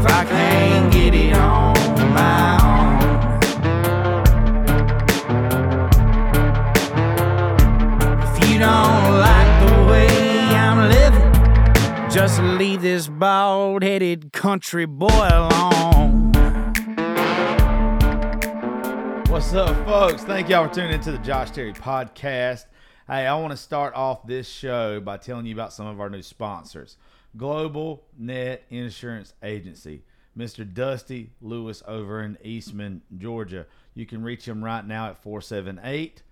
If I can't get it on my own. If you don't like the way I'm living, just leave this bald headed country boy alone. What's up, folks? Thank y'all for tuning into the Josh Terry podcast. Hey, I want to start off this show by telling you about some of our new sponsors Global Net Insurance Agency, Mr. Dusty Lewis over in Eastman, Georgia. You can reach him right now at 478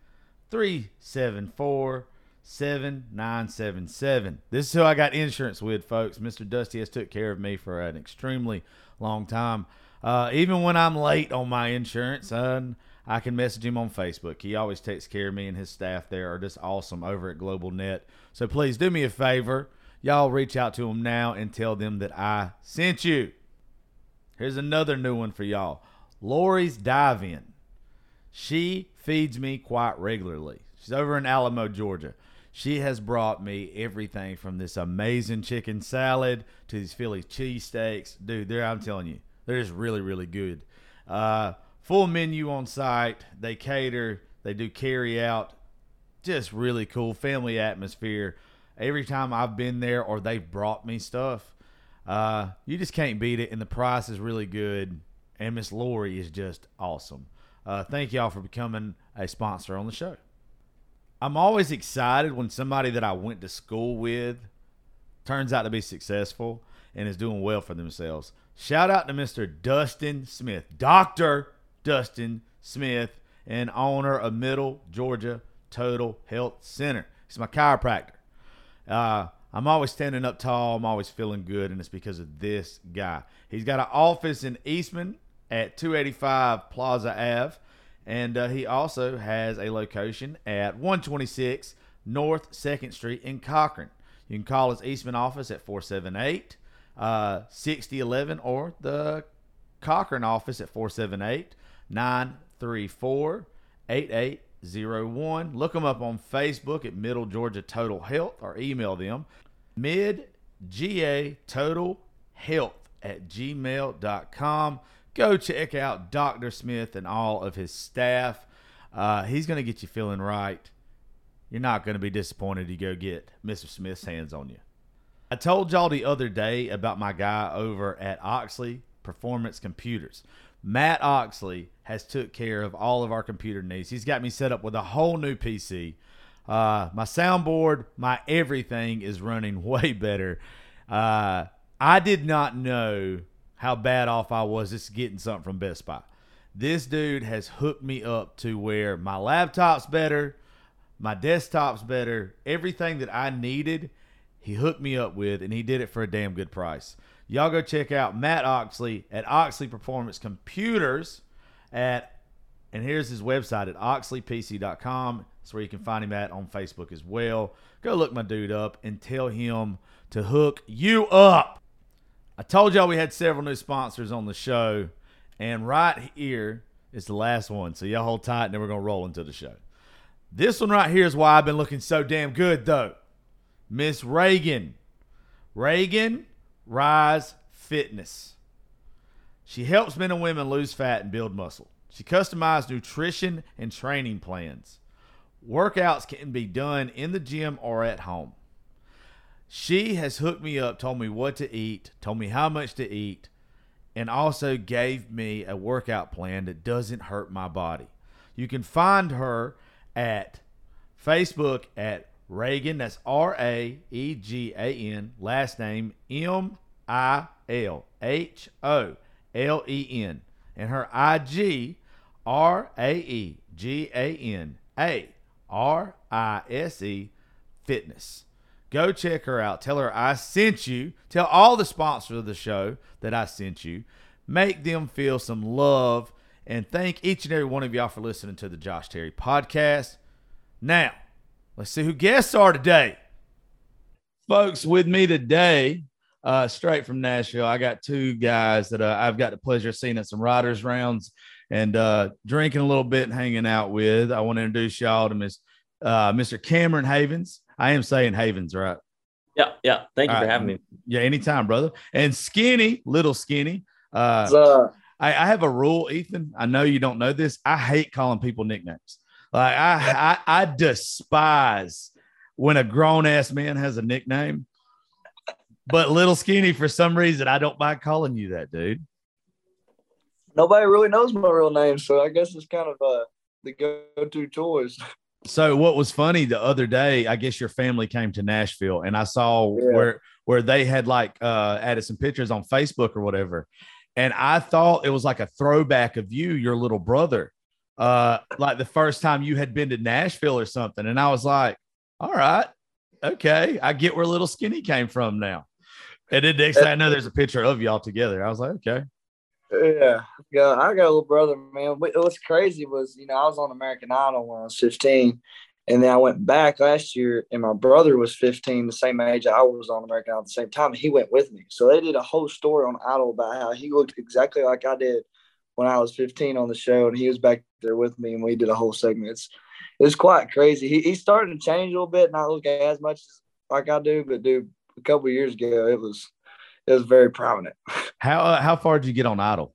374 7977. This is who I got insurance with, folks. Mr. Dusty has took care of me for an extremely long time. Uh, even when I'm late on my insurance, uh, I can message him on Facebook. He always takes care of me, and his staff there are just awesome over at Global Net. So please do me a favor. Y'all reach out to them now and tell them that I sent you. Here's another new one for y'all Lori's Dive In. She feeds me quite regularly. She's over in Alamo, Georgia. She has brought me everything from this amazing chicken salad to these Philly cheesesteaks. Dude, they're, I'm telling you, they're just really, really good. Uh, full menu on site. They cater, they do carry out. Just really cool family atmosphere. Every time I've been there or they've brought me stuff, uh, you just can't beat it. And the price is really good. And Miss Lori is just awesome. Uh, thank y'all for becoming a sponsor on the show. I'm always excited when somebody that I went to school with turns out to be successful and is doing well for themselves. Shout out to Mr. Dustin Smith, Dr. Dustin Smith, and owner of Middle Georgia Total Health Center. He's my chiropractor. Uh, I'm always standing up tall. I'm always feeling good, and it's because of this guy. He's got an office in Eastman at 285 Plaza Ave, and uh, he also has a location at 126 North 2nd Street in Cochran. You can call his Eastman office at 478 uh, 6011 or the Cochran office at 478 934 8801. Look them up on Facebook at Middle Georgia Total Health or email them midga total health at gmail.com. Go check out Dr. Smith and all of his staff. Uh, he's going to get you feeling right. You're not going to be disappointed to go get Mr. Smith's hands on you. I told y'all the other day about my guy over at Oxley Performance Computers. Matt Oxley has took care of all of our computer needs. He's got me set up with a whole new PC. Uh, my soundboard, my everything is running way better. Uh, I did not know how bad off I was just getting something from Best Buy. This dude has hooked me up to where my laptop's better, my desktop's better, everything that I needed, he hooked me up with, and he did it for a damn good price. Y'all go check out Matt Oxley at Oxley Performance Computers at and here's his website at oxleypc.com. That's where you can find him at on Facebook as well. Go look my dude up and tell him to hook you up. I told y'all we had several new sponsors on the show, and right here is the last one. So y'all hold tight, and then we're gonna roll into the show. This one right here is why I've been looking so damn good, though. Miss Raegan, Raegan Rise Fitness. She helps men and women lose fat and build muscle. She customized nutrition and training plans. Workouts can be done in the gym or at home. She has hooked me up, told me what to eat, told me how much to eat, and also gave me a workout plan that doesn't hurt my body. You can find her at Facebook at Raegan, that's R A E G A N, last name M I L H O L E N, and her IG R A E G A N A R I S E Fitness. Go check her out. Tell her I sent you. Tell all the sponsors of the show that I sent you. Make them feel some love. And thank each and every one of y'all for listening to the Josh Terry podcast. Now, let's see who guests are today. Folks, with me today, uh, straight from Nashville, I got two guys that uh, I've got the pleasure of seeing at some writers rounds and uh, drinking a little bit and hanging out with. I want to introduce y'all to Miss uh, Mr. Cameron Havens. I am saying Havens, right? Yeah, yeah. Thank you All for right. having me. Yeah, anytime, brother. And Skinny, little Skinny. Uh, So, I, I have a rule, Ethan. I know you don't know this. I hate calling people nicknames. Like I, I, I despise when a grown ass man has a nickname. But little Skinny, for some reason, I don't mind calling you that, dude. nobody really knows my real name, so I guess it's kind of uh, the go-to choice. So what was funny the other day, I guess your family came to Nashville and I saw Yeah. where where they had like uh added some pictures on Facebook or whatever. And I thought it was like a throwback of you, your little brother. Uh like the first time you had been to Nashville or something. And I was like, all right, okay. I get where little skinny came from now. And then next thing I know, there's a picture of y'all together. I was like, okay. Yeah, yeah. I got a little brother, man. What- What's crazy was, you know, I was on American Idol when I was 15, and then I went back last year, and my brother was 15, the same age I was on American Idol at the same time, and he went with me. So they did a whole story on Idol about how he looked exactly like I did when I was 15 on the show, and he was back there with me, and we did a whole segment. It's it's quite crazy. He he's starting to change a little bit, not look as much like I do, but dude, a couple of years ago, it was it was very prominent. How uh, how far did you get on Idol?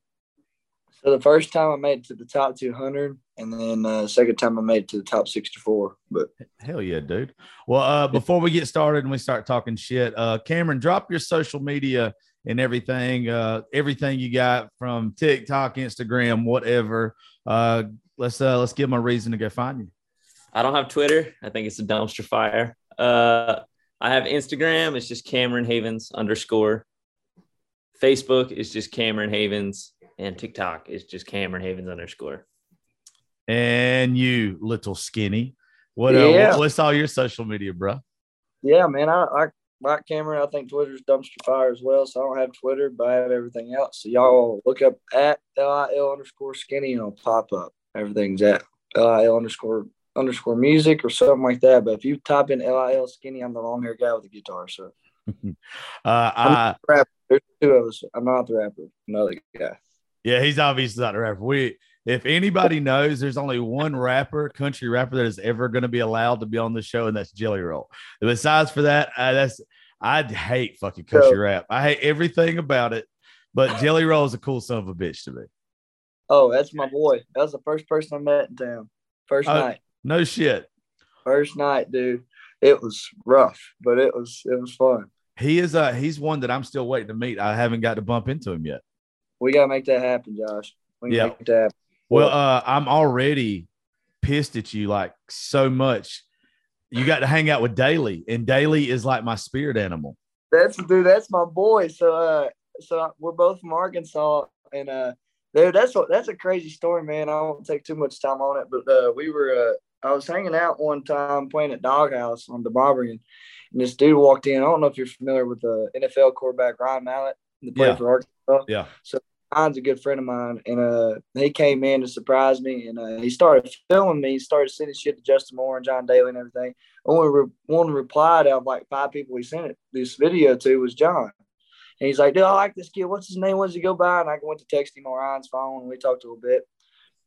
So the first time I made it to the top 200, and then uh, second time I made it to the top 64. But Hell yeah, dude. Well, uh, before we get started and we start talking shit, uh, Cameron, drop your social media and everything, uh, everything you got from TikTok, Instagram, whatever. Uh, let's uh, let's give them a reason to go find you. I don't have Twitter. I think it's a dumpster fire. Uh, I have Instagram. It's just Cameron Havens underscore. Facebook is just Cameron Havens, and TikTok is just Cameron Havens underscore. And you, little skinny, what? Uh, Yeah. what- what's all your social media, bro? yeah, man, I, I like Cameron. I think Twitter's dumpster fire as well. So I don't have Twitter, but I have everything else. So y'all look up at LIL underscore skinny and it'll pop up. Everything's at LIL underscore underscore music or something like that. But if you type in LIL skinny, I'm the long hair guy with the guitar. So Uh, I, there's two of us. I'm not the rapper, another guy. yeah, he's obviously not a rapper. We, if anybody knows, there's only one rapper, country rapper, that is ever going to be allowed to be on the show, and that's Jelly Roll. Besides for that, uh, that's I hate fucking country So- rap. I hate everything about it. But Jelly Roll is a cool son of a bitch to me. Oh, that's my boy. That was the first person I met in town. First Oh. night. No shit. First night, dude. It was rough, but it was it was fun. He is uh he's one that I'm still waiting to meet. I haven't got to bump into him yet. We gotta make that happen, Josh. We Yeah. make that happen. Well, uh, I'm already pissed at you like so much. You got to hang out with Daly, and Daly is like my spirit animal. That's dude. That's my boy. So, uh, so we're both from Arkansas, and uh, dude, that's what that's a crazy story, man. I won't take too much time on it, but uh, we were uh, I was hanging out one time playing at Doghouse on the Barbarian, and this dude walked in. I don't know if you're familiar with the NFL quarterback Ryan Mallett, the player Yeah. for Arkansas. Yeah. Ryan's a good friend of mine, and uh, he came in to surprise me, and uh, he started filming me. He started sending shit to Justin Moore and John Daly and everything. Only re- one replied out of like five people he sent it this video to was John, and he's like, "Dude, I like this kid. What's his name? What does he go by?" And I went to text him on Ryan's phone, and we talked a little bit.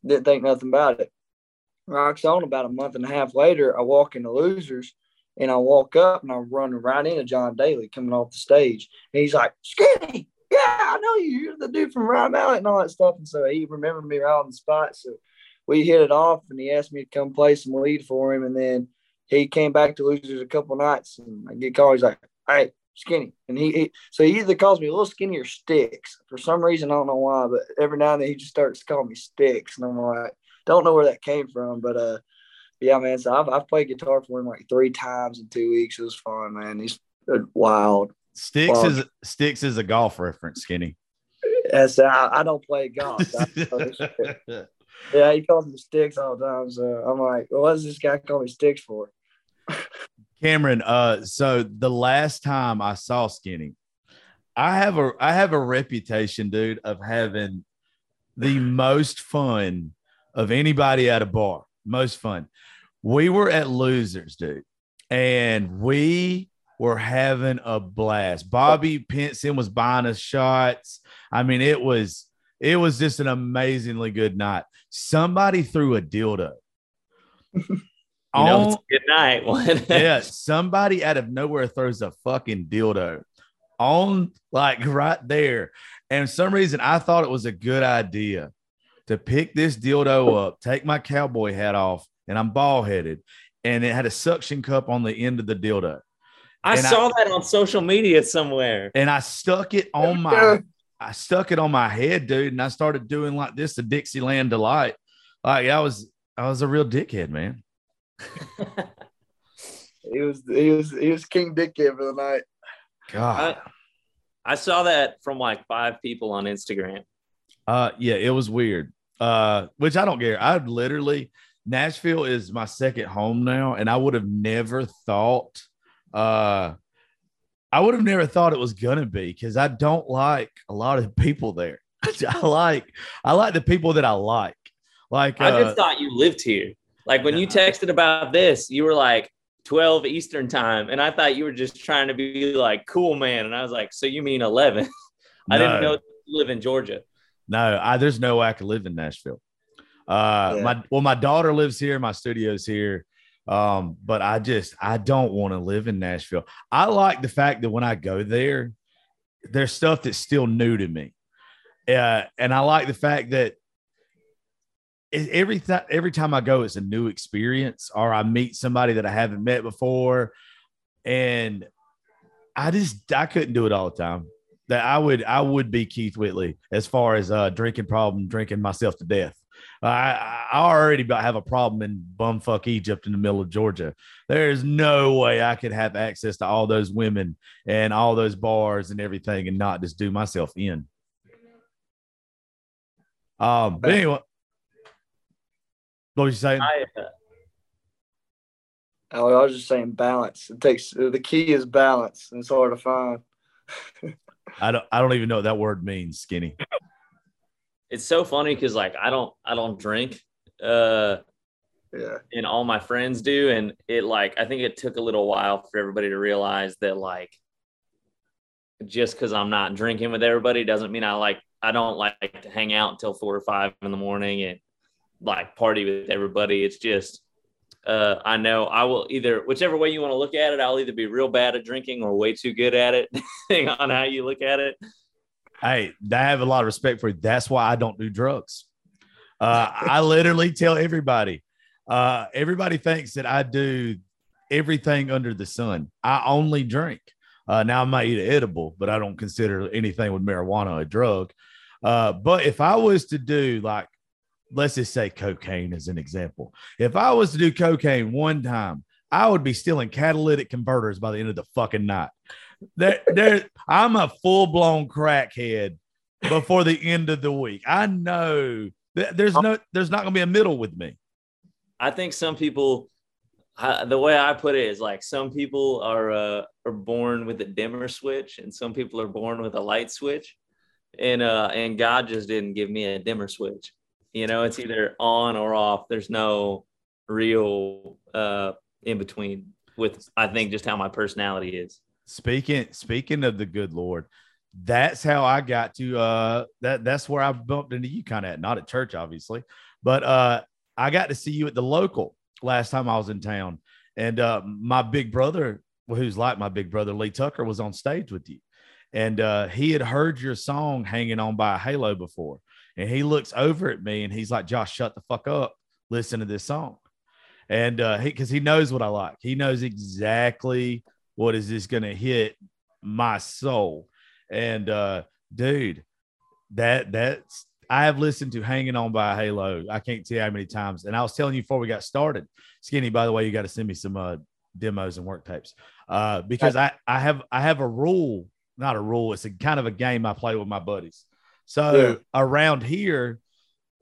Didn't think nothing about it. Rocks on about a month and a half later, I walk into Losers, and I walk up and I run right into John Daly coming off the stage, and he's like, "Skinny." I know you. You're the dude from Ryan Mallett and all that stuff. And so he remembered me right on the spot. So we hit it off and he asked me to come play some lead for him. And then he came back to Losers a couple nights and I get called. He's like, hey, skinny. And he, he so he either calls me a little skinny or sticks. For some reason, I don't know why, but every now and then he just starts calling me sticks. And I'm like, don't know where that came from. But uh yeah, man. So I've, I've played guitar for him like three times in two weeks. It was fun, man. He's wild. Sticks Well- is Sticks is a golf reference, Skinny. Yes, I, I don't play golf. Yeah, he calls me sticks all the time. So I'm like, well, what does this guy call me sticks for? Cameron, uh, so the last time I saw Skinny, I have a I have a reputation, dude, of having the most fun of anybody at a bar. Most fun. We were at Losers, dude, and we were having a blast. Bobby Pinson was buying us shots. I mean, it was it was just an amazingly good night. Somebody threw a dildo. You know, On- it's a good night. Yeah, somebody out of nowhere throws a fucking dildo on like right there. And for some reason, I thought it was a good idea to pick this dildo up, take my cowboy hat off, and I'm bald headed, and it had a suction cup on the end of the dildo. I And I- saw that on social media somewhere. And I stuck it on my I stuck it on my head, dude, and I started doing like this to Dixieland delight. Like I was I was a real dickhead, man. He was he was he was King Dickhead for the night. God. I saw that from like five people on Instagram. Uh, yeah, it was weird. Uh, which I don't care. I literally Nashville is my second home now, and I would have never thought. Uh, I would have never thought it was gonna be because I don't like a lot of people there. I like I like the people that I like. Like I uh, just thought you lived here. Like when you texted about this, you were like 12 Eastern time. And I thought you were just trying to be like, cool, man. And I was like, so you mean 11? I didn't know you live in Georgia. No, I there's no way I could live in Nashville. Uh Yeah. my well, my daughter lives here, my studio's here. Um, but I just I don't want to live in Nashville. I like the fact that when I go there, there's stuff that's still new to me. Uh, and I like the fact that every th- every time I go, it's a new experience, or I meet somebody that I haven't met before, and I just I couldn't do it all the time that I would I would be Keith Whitley as far as uh drinking problem, drinking myself to death. I I already have a problem in bumfuck Egypt in the middle of Georgia. There is no way I could have access to all those women and all those bars and everything and not just do myself in. Um, but anyway, what was you saying? I, uh, I was just saying balance. It takes the key is balance. and It's hard to find. I don't I don't even know what that word means, skinny. it's so funny because like I don't I don't drink. Uh Yeah. and all my friends do. And it like I think it took a little while for everybody to realize that like just because I'm not drinking with everybody doesn't mean I like I don't like to hang out until four or five in the morning and like party with everybody. It's just uh, I know I will either whichever way you want to look at it, I'll either be real bad at drinking or way too good at it, depending on how you look at it. Hey, I have a lot of respect for you. That's why I don't do drugs. Uh, I literally tell everybody. Uh, everybody thinks that I do everything under the sun. I only drink. Uh, now I might eat an edible, but I don't consider anything with marijuana a drug. Uh, but if I was to do like, let's just say cocaine as an example, if I was to do cocaine one time, I would be stealing catalytic converters by the end of the fucking night. There, there, I'm a full blown crackhead before the end of the week. I know that there's no, there's not going to be a middle with me. I think some people, I, the way I put it is like some people are uh, are born with a dimmer switch, and some people are born with a light switch, and uh, and God just didn't give me a dimmer switch. You know, it's either on or off. There's no real uh, in between. With I think just how my personality is. Speaking speaking of the good Lord, that's how I got to uh that that's where I bumped into you kind of at, not at church, obviously, but uh I got to see you at the local last time I was in town. And uh my big brother, who's like my big brother, Lee Tucker, was on stage with you. And uh he had heard your song hanging on by a halo before. And he looks over at me and he's like, Josh, shut the fuck up. Listen to this song. And uh he because he knows what I like. He knows exactly what is this gonna hit my soul? And uh dude that that's i have listened to hanging on by a halo i can't tell you how many times and i was telling you before we got started skinny by the way you got to send me some uh demos and work tapes. Uh because i i have i have a rule not a rule it's a kind of a game i play with my buddies. So Yeah. around here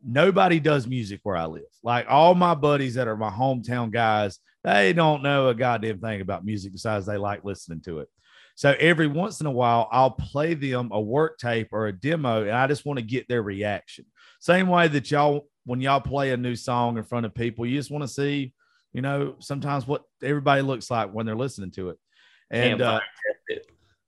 nobody does music where i live. Like all my buddies that are my hometown guys they don't know a goddamn thing about music besides they like listening to it. So every once in a while, I'll play them a work tape or a demo, and I just want to get their reaction. Same way that y'all, when y'all play a new song in front of people, you just want to see, you know, sometimes what everybody looks like when they're listening to it. And uh,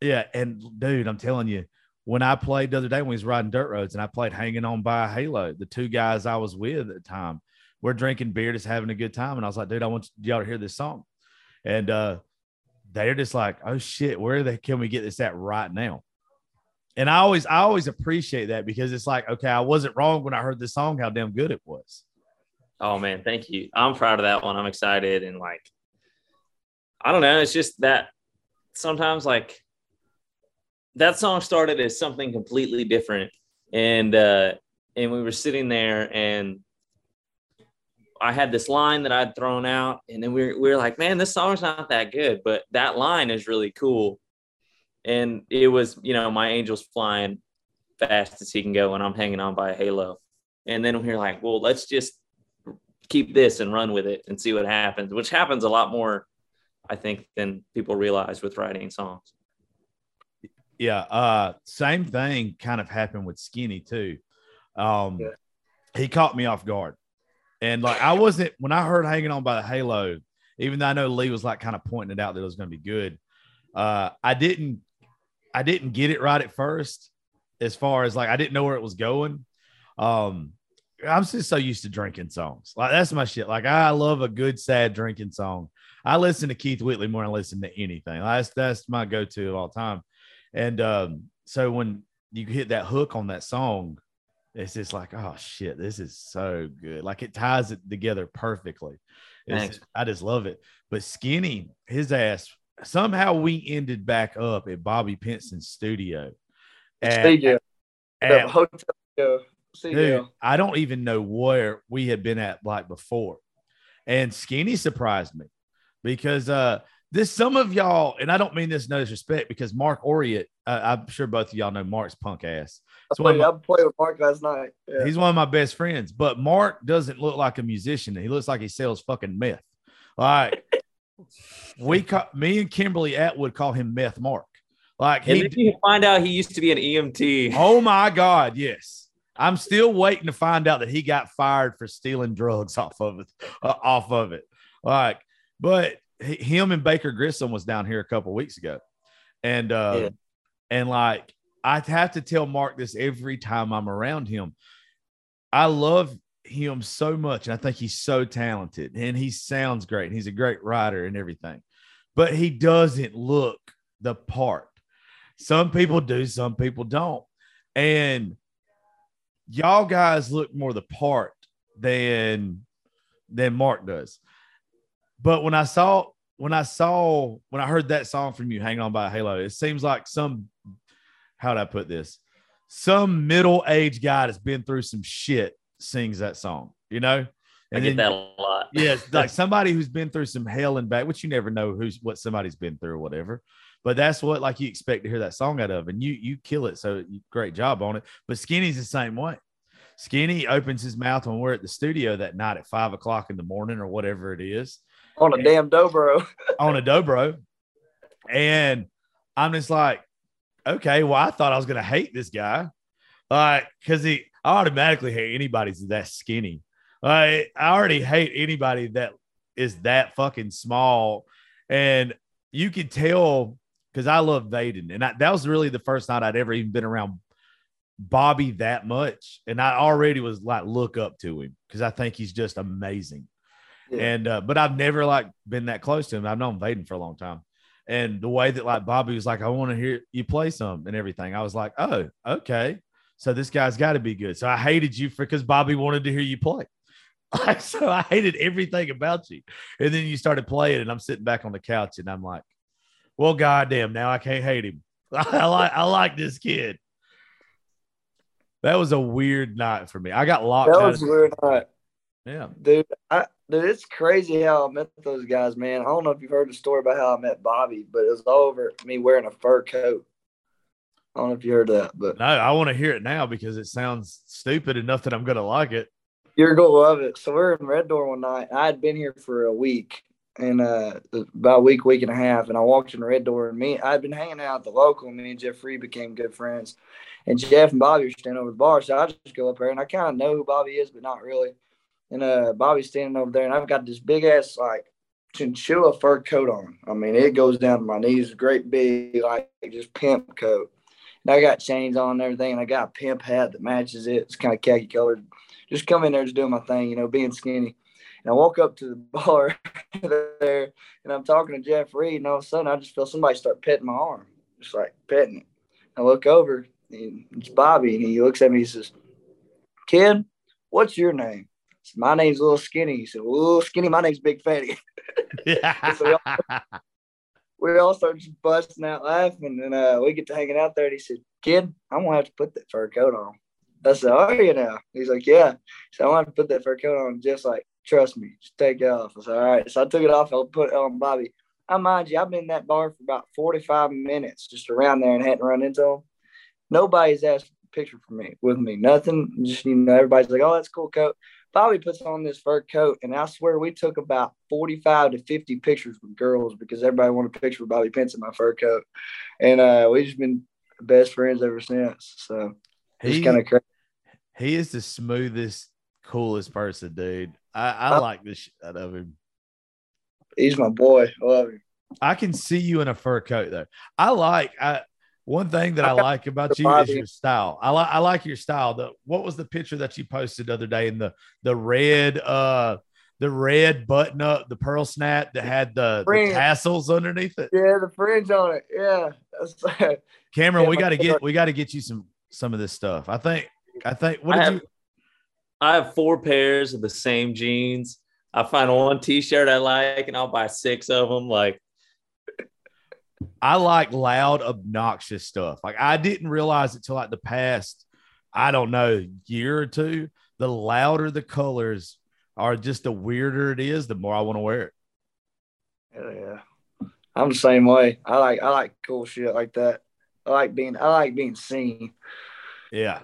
yeah, and dude, I'm telling you, when I played the other day when we was riding dirt roads and I played Hanging On by a Halo, the two guys I was with at the time, we're drinking beer, just having a good time. And I was like, dude, I want y'all to hear this song. And uh, they're just like, oh shit, where the can we get this at right now? And I always, I always appreciate that because it's like, okay, I wasn't wrong when I heard this song, how damn good it was. Oh man, thank you. I'm proud of that one. I'm excited and like, I don't know. It's just that sometimes like that song started as something completely different, and uh, and we were sitting there and I had this line that I'd thrown out, and then we were, we were like, man, this song's not that good, but that line is really cool. And it was, you know, my angel's flying fast as he can go, and I'm hanging on by a halo. And then we're like, well, let's just keep this and run with it and see what happens, which happens a lot more, I think, than people realize with writing songs. Yeah. Uh, same thing kind of happened with Skinny too. Um, yeah. He caught me off guard and like I wasn't when I heard hanging on by the halo, even though I know Lee was like kind of pointing it out that it was going to be good. Uh, I didn't, I didn't get it right at first, as far as like I didn't know where it was going. Um, I'm just so used to drinking songs. Like that's my shit. Like I love a good sad drinking song. I listen to Keith Whitley more than I listen to anything. That's that's my go-to of all time. And um, so when you hit that hook on that song, it's just like, oh shit, this is so good. Like it ties it together perfectly. Just, I just love it. But Skinny, his ass, somehow we ended back up at Bobby Pinson's studio. At, studio. At, hotel. Dude, I don't even know where we had been at like before. And Skinny surprised me because uh this some of y'all, and I don't mean this no disrespect because Mark Oriot, uh, I'm sure both of y'all know Mark's punk ass. So I, played, I played with Mark last night. Yeah. He's one of my best friends, but Mark doesn't look like a musician. He looks like he sells fucking meth. Like we call me and Kimberly Atwood call him Meth Mark. Like he you find out he used to be an EMT. Oh my God, yes. I'm still waiting to find out that he got fired for stealing drugs off of it, uh, off of it. Like, but him and Baker Grissom was down here a couple weeks ago, and uh, yeah. and like I have to tell Mark this every time I'm around him. I love him so much, and I think he's so talented, and he sounds great. and he's a great writer and everything, but he doesn't look the part. Some people do, some people don't, and y'all guys look more the part than than Mark does. But when I saw when I saw when I heard that song from you, "Hang On by Halo," it seems like some how would I put this? Some middle aged guy that's been through some shit sings that song, you know. And I get then, that a lot. yeah, like somebody who's been through some hell and back, which you never know who's what somebody's been through or whatever. But that's what like you expect to hear that song out of, and you you kill it. So great job on it. But Skinny's the same way. Skinny opens his mouth when we're at the studio that night at five o'clock in the morning or whatever it is on a damn dobro. on a dobro. And I'm just like, okay, well, I thought I was gonna hate this guy. Like, cause he I automatically hate anybody that's that skinny. Like, I already hate anybody that is that fucking small. And you can tell because I love Vaden. And I, that was really the first night I'd ever even been around Bobby that much. And I already was like, look up to him because I think he's just amazing. Yeah. And uh, but I've never like been that close to him. I've known Vaden for a long time. And the way that like Bobby was like, I want to hear you play some and everything. I was like, oh, okay. So this guy's got to be good. So I hated you for because Bobby wanted to hear you play. so I hated everything about you. And then you started playing, and I'm sitting back on the couch, and I'm like, well, goddamn, now I can't hate him. I like I like this kid. That was a weird night for me. I got locked. That was weird night. Yeah, dude. I dude, it's crazy how I met those guys, man. I don't know if you've heard the story about how I met Bobby, but it was all over me wearing a fur coat. I don't know if you heard that, but no, I want to hear it now because it sounds stupid enough that I'm gonna like it. You're gonna love it. So we're in Red Door one night. I had been here for a week, and uh, about a week, week and a half, and I walked in red door, and me, I'd been hanging out at the local, and me and Jeff Reed became good friends, and Jeff and Bobby were standing over the bar, so I just go up there, and I kind of know who Bobby is, but not really, and uh, Bobby's standing over there, and I've got this big ass like chinchilla fur coat on. I mean, it goes down to my knees, great big like just pimp coat. And I got chains on and everything, and I got a pimp hat that matches it. It's kind of khaki colored. Just come in there, just doing my thing, you know, being skinny. And I walk up to the bar there, and I'm talking to Jeff Reed, and all of a sudden I just feel somebody start petting my arm, just like petting it. I look over, and it's Bobby, and he looks at me. He says, "Kid, what's your name?" Said, my name's Little Skinny. He said, "Little Skinny, my name's Big Fatty." Yeah. So we all, we all start just busting out laughing, and uh, we get to hanging out there. And he said, "Kid, I'm gonna have to put that fur coat on." I said, "Oh, you now?" He's like, "Yeah." So gonna have to put that fur coat on, just like trust me, just take it off. I said, all right. So I took it off. I put it on Bobby. I mind you, I've been in that bar for about 45 minutes, just around there and hadn't run into him. Nobody's asked a picture for me with me. Nothing. Just you know, everybody's like, oh, that's a cool coat. Bobby puts on this fur coat, and I swear we took about 45 to 50 pictures with girls because everybody wanted a picture with Bobby Pinson in my fur coat. And uh, we've just been best friends ever since. So he's kind of crazy. he is the smoothest, coolest person, dude. I, I Oh. like this shit out of him. He's my boy. I love him. I can see you in a fur coat though. I like I one thing that I Okay. like about you is your style. I like I like your style. The what was the picture that you posted the other day in the the red uh the red button up, the pearl snap that had the, the tassels underneath it. Yeah, the fringe on it. Yeah. That's, Cameron, Yeah, we got to get we got to get you some some of this stuff. I think I think what I did have, you I have four pairs of the same jeans. I find one T-shirt I like, and I'll buy six of them. Like, I like loud, obnoxious stuff. Like I didn't realize it till like the past, I don't know, year or two. The louder the colors are, just the weirder it is, the more I want to wear it. Hell yeah. I'm the same way. I like I like cool shit like that. I like being I like being seen. Yeah.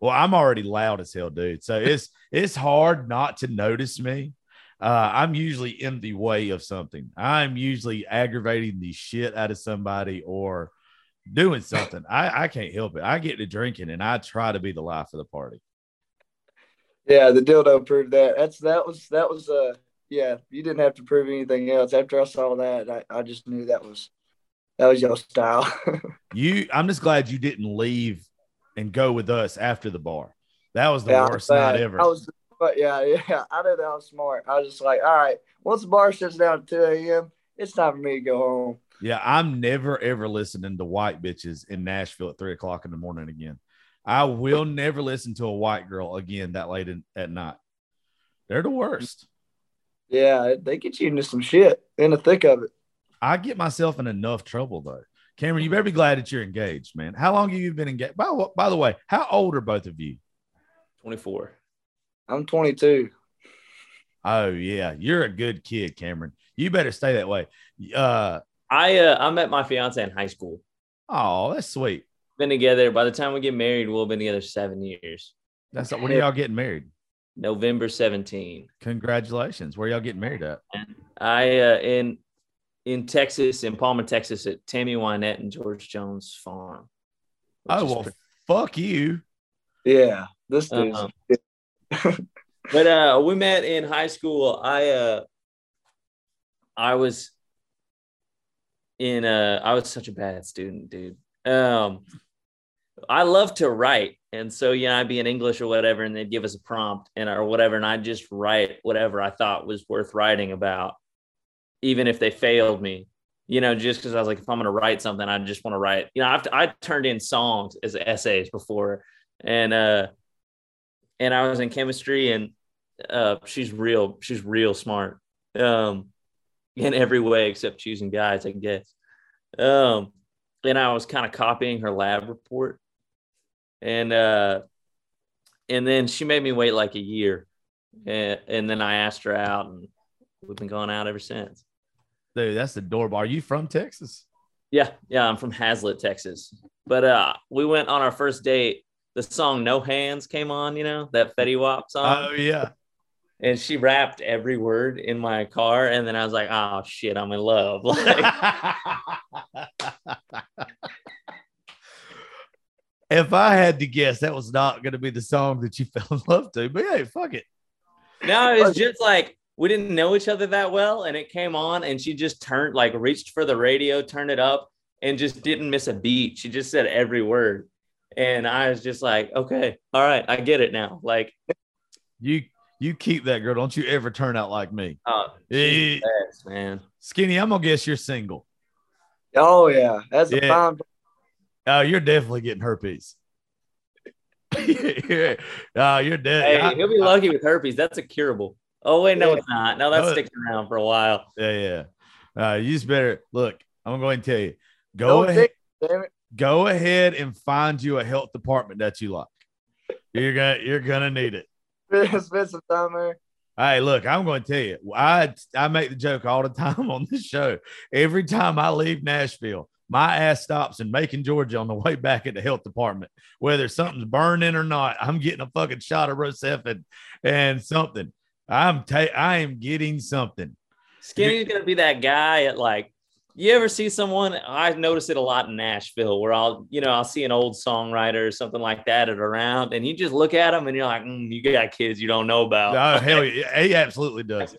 Well, I'm already loud as hell, dude. So it's it's hard not to notice me. Uh, I'm usually in the way of something. I'm usually aggravating the shit out of somebody or doing something. I, I can't help it. I get to drinking and I try to be the life of the party. Yeah, the dildo proved that. That's that was that was uh yeah, you didn't have to prove anything else. After I saw that, I, I just knew that was that was your style. You, I'm just glad you didn't leave and go with us after the bar. That was the yeah, worst night ever. I was but yeah, yeah, I knew that I was smart. I was just like, all right, once the bar shuts down at 2 a.m., it's time for me to go home. yeah, I'm never ever listening to white bitches in Nashville at three o'clock in the morning again. I will never listen to a white girl again that late in, at night. They're the worst. Yeah, they get you into some shit in the thick of it. I get myself in enough trouble though. Cameron, you better be glad that you're engaged, man. How long have you been engaged? By, by the way, how old are both of you? 24. I'm 22. Oh yeah, you're a good kid, Cameron. You better stay that way. Uh, I uh, I met my fiance in high school. oh, that's sweet. Been together. By the time we get married, we'll have been together seven years. That's when are y'all getting married? November 17. Congratulations. Where y'all getting married at? I uh, in in Texas, in Palmer, Texas, at Tammy Wynette and George Jones Farm. Oh well, pretty- fuck you. Yeah, this dude's Uh-huh. but uh, we met in high school. I uh, I was in uh, I was such a bad student, dude. Um, I love to write, and so you know, I'd be in English or whatever, and they'd give us a prompt and or whatever, and I'd just write whatever I thought was worth writing about, even if they failed me. You know, just because I was like, if I'm gonna write something, I just want to write. You know, I've I turned in songs as essays before, and uh, and I was in chemistry, and uh, she's real, she's real smart, um, in every way except choosing guys, I can guess. Um, and I was kind of copying her lab report, and uh, and then she made me wait like a year, and, and then I asked her out, and we've been going out ever since. Dude, that's adorable. Are you from Texas? Yeah, yeah, I'm from Haslet, Texas. But uh we went on our first date. The song No Hands came on, you know, that Fetty Wap song. Oh yeah. and she rapped every word in my car, and then I was like, "Oh shit, I'm in love." Like, if I had to guess, that was not going to be the song that you fell in love to. But hey, fuck it. no, it's just like we didn't know each other that well, and it came on, and she just turned like reached for the radio, turned it up, and just didn't miss a beat. She just said every word, and I was just like, "Okay, all right, I get it now." Like, You you keep that girl. Don't you ever turn out like me. oh, she's Eh, the best, man. Skinny, I'm gonna guess you're single. Oh yeah, that's a Yeah. fine. Oh, you're definitely getting herpes. yeah. Oh, you're dead. Hey, he'll be lucky with herpes. That's a curable. Oh wait, no, Yeah. it's not. No, that's No, it- sticking around for a while. Yeah, yeah. Uh, you just better look. I'm gonna go ahead and tell you. Go Don't ahead. think- damn it. Go ahead and find you a health department that you like. You're gonna you're gonna need it. Spend some time there. Hey, look, I'm going to tell you, I I make the joke all the time on this show. Every time I leave Nashville, my ass stops in Macon, Georgia, on the way back at the health department. Whether something's burning or not, I'm getting a fucking shot of Rocephin and something. I'm ta- I am getting something. Skinny's gonna be that guy at like. You ever see someone? I notice it a lot in Nashville, where I'll, you know, I'll see an old songwriter or something like that at around, and you just look at them and you're like, mm, "You got kids you don't know about." Oh hell yeah, he absolutely does.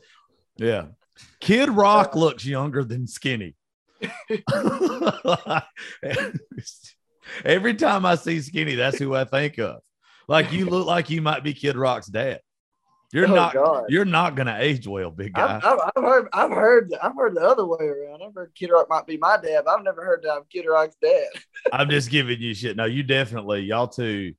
Yeah, Kid Rock looks younger than Skinny. Every time I see Skinny, that's who I think of. Like you look like you might be Kid Rock's dad. You're Oh, not. God. You're not gonna age well, big guy. I've, I've, heard, I've heard, I've heard the other way around. I've heard Kid Rock might be my dad, but I've never heard that I'm Kid Rock's dad. I'm just giving you shit. No, you definitely y'all two.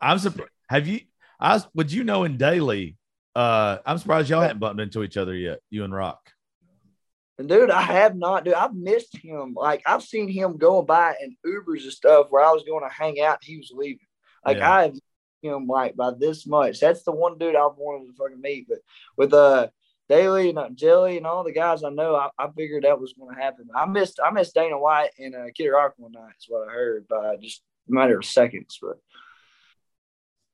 I'm surprised. Have you? I would you know in daily? Uh, I'm surprised y'all hadn't bumped into each other yet. You and Rock. And dude, I have not, dude. I've missed him. Like I've seen him going by in Ubers and stuff where I was going to hang out. He was leaving. Like Yeah. I have him like by this much. That's the one dude I've wanted to fucking meet. But with uh Daly and uh, Jelly and all the guys I know, I, I figured that was going to happen. I missed I missed Dana White and uh, Kid Rock one night. Is what I heard by just a matter of seconds. But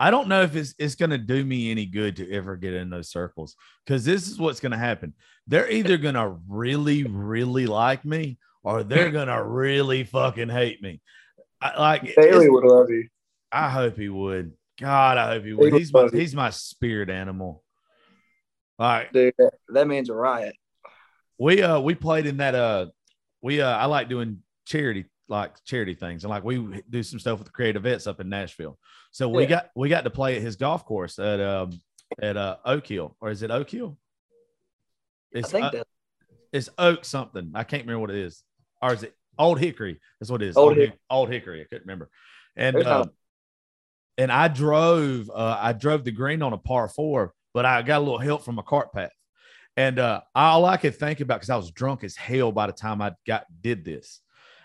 I don't know if it's it's gonna do me any good to ever get in those circles because this is what's gonna happen. They're either gonna really, really like me or they're gonna really fucking hate me. I, like Daly would love you. I hope he would. God, I hope he would He's my he's my spirit animal. All right. Dude, that, means a riot. we uh we played in that uh we uh I like doing charity like charity things and like we do some stuff with the creative vets up in Nashville. So we Yeah. got we got to play at his golf course at um at uh Oak Hill or is it Oak Hill? I It's think uh, that it's Oak something. I can't remember what it is. Or is it Old Hickory? That's what it is. Old Old, Hic- Hick- Old Hickory. I couldn't remember. And uh, and I drove uh I drove the green on a par four, but I got a little help from a cart path. And uh all I could think about because I was drunk as hell by the time I got did this.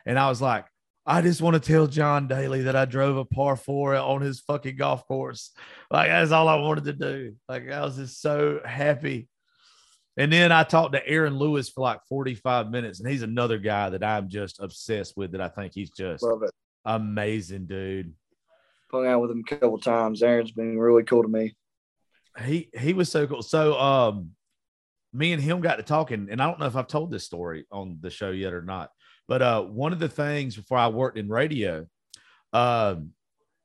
And I was like, I just want to tell John Daly that I drove a par four on his fucking golf course. Like that's all I wanted to do. Like I was just so happy. And then I talked to Aaron Lewis for like 45 minutes, and he's another guy that I'm just obsessed with. That I think he's just amazing, dude. Hung out with him a couple times. Aaron's been really cool to me. He he was so cool. So um, me and him got to talking, and I don't know if I've told this story on the show yet or not. But uh, one of the things before I worked in radio, um,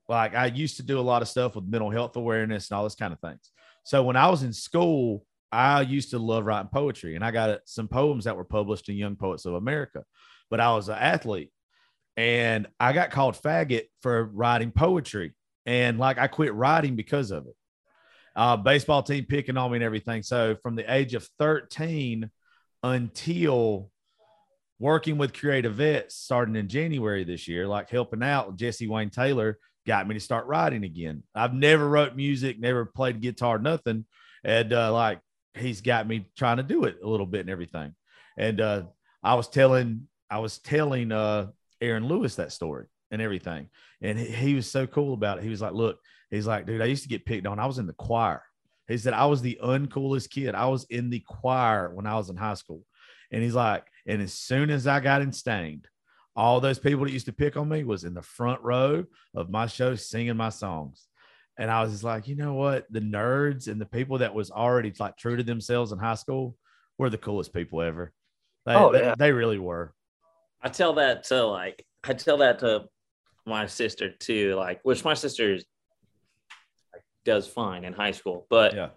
like I used to do a lot of stuff with mental health awareness and all this kind of things. So when I was in school, I used to love writing poetry, and I got some poems that were published in Young Poets of America. But I was an athlete, and I got called faggot for writing poetry, and like I quit writing because of it. Uh, baseball team picking on me and everything. So from the age of 13 until working with creative vets starting in January this year, like helping out Jesse Wayne Taylor got me to start writing again. I've never wrote music, never played guitar, nothing. And uh, like he's got me trying to do it a little bit and everything. And uh, I was telling, I was telling uh, Aaron Lewis that story and everything. And he, he was so cool about it. He was like, look, he's like, dude, I used to get picked on. I was in the choir. He said, I was the uncoolest kid. I was in the choir when I was in high school. And he's like, and as soon as I got in Staind, all those people that used to pick on me was in the front row of my show singing my songs. And I was just like, you know what? The nerds and the people that was already like true to themselves in high school were the coolest people ever. They, Oh, they, yeah. they really were. I tell that to like I tell that to my sister too, like which my sister is- like, does fine in high school, but Yeah.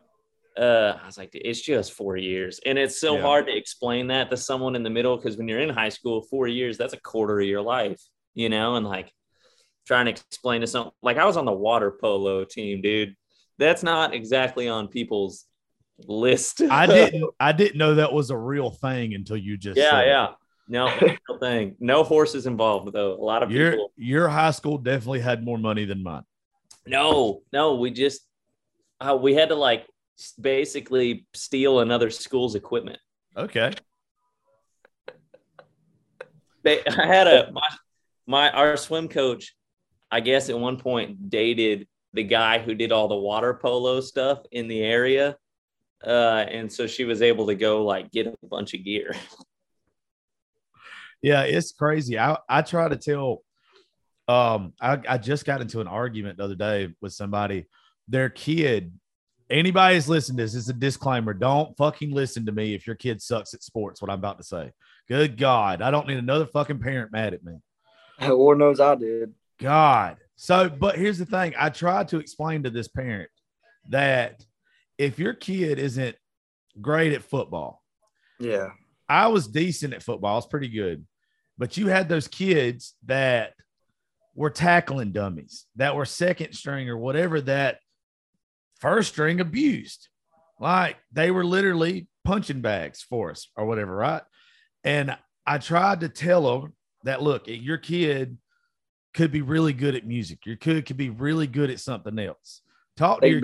uh, I was like, it's just four years, and it's so Yeah. hard to explain that to someone in the middle because when you're in high school, four years that's a quarter of your life, you know, and like trying to explain to some like I was on the water polo team, dude. That's not exactly on people's list. I didn't I didn't know that was a real thing until you just yeah, said it. No, no thing. No horses involved though. A lot of Your people. your high school definitely had more money than mine. No, no. We just uh, we had to like basically steal another school's equipment. Okay. They, I had a my, my our swim coach. I guess at one point dated the guy who did all the water polo stuff in the area, uh, and so she was able to go like get a bunch of gear. Yeah, it's crazy. I, I try to tell um I, I just got into an argument the other day with somebody. Their kid, anybody's listening to this, it's a disclaimer. Don't fucking listen to me if your kid sucks at sports, what I'm about to say. Good God. I don't need another fucking parent mad at me. Lord knows I did. God. So, but here's the thing I tried to explain to this parent that if your kid isn't great at football, Yeah. I was decent at football. I was pretty good. But you had those kids that were tackling dummies, that were second string or whatever that first string abused. Like they were literally punching bags for us or whatever, right? And I tried to tell them that look, your kid could be really good at music. Your kid could be really good at something else. Talk to They your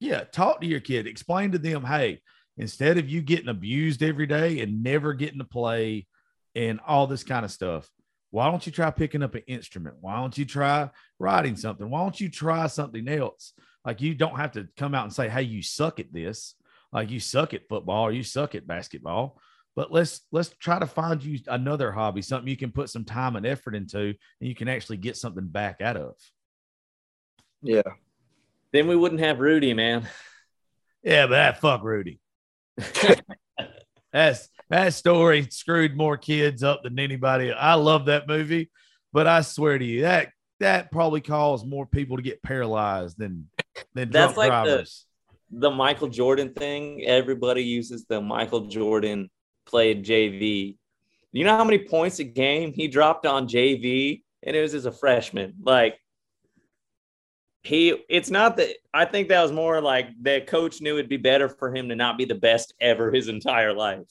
yeah, talk to your kid. Explain to them, hey, instead of you getting abused every day and never getting to play and all this kind of stuff, why don't you try picking up an instrument? Why don't you try writing something? Why don't you try something else? Like you don't have to come out and say, "Hey, you suck at this." Like you suck at football or you suck at basketball. But let's let's try to find you another hobby, something you can put some time and effort into, and you can actually get something back out of. Yeah. Then we wouldn't have Rudy, man. Yeah, but that fuck Rudy. That's that story screwed more kids up than anybody. I love that movie, but I swear to you, that that probably caused more people to get paralyzed than than That's drunk like the- drivers. the Michael Jordan thing, everybody uses the Michael Jordan played JV. You know how many points a game he dropped on JV? And it was as a freshman. Like he it's not that I think that was more like the coach knew it'd be better for him to not be the best ever his entire life.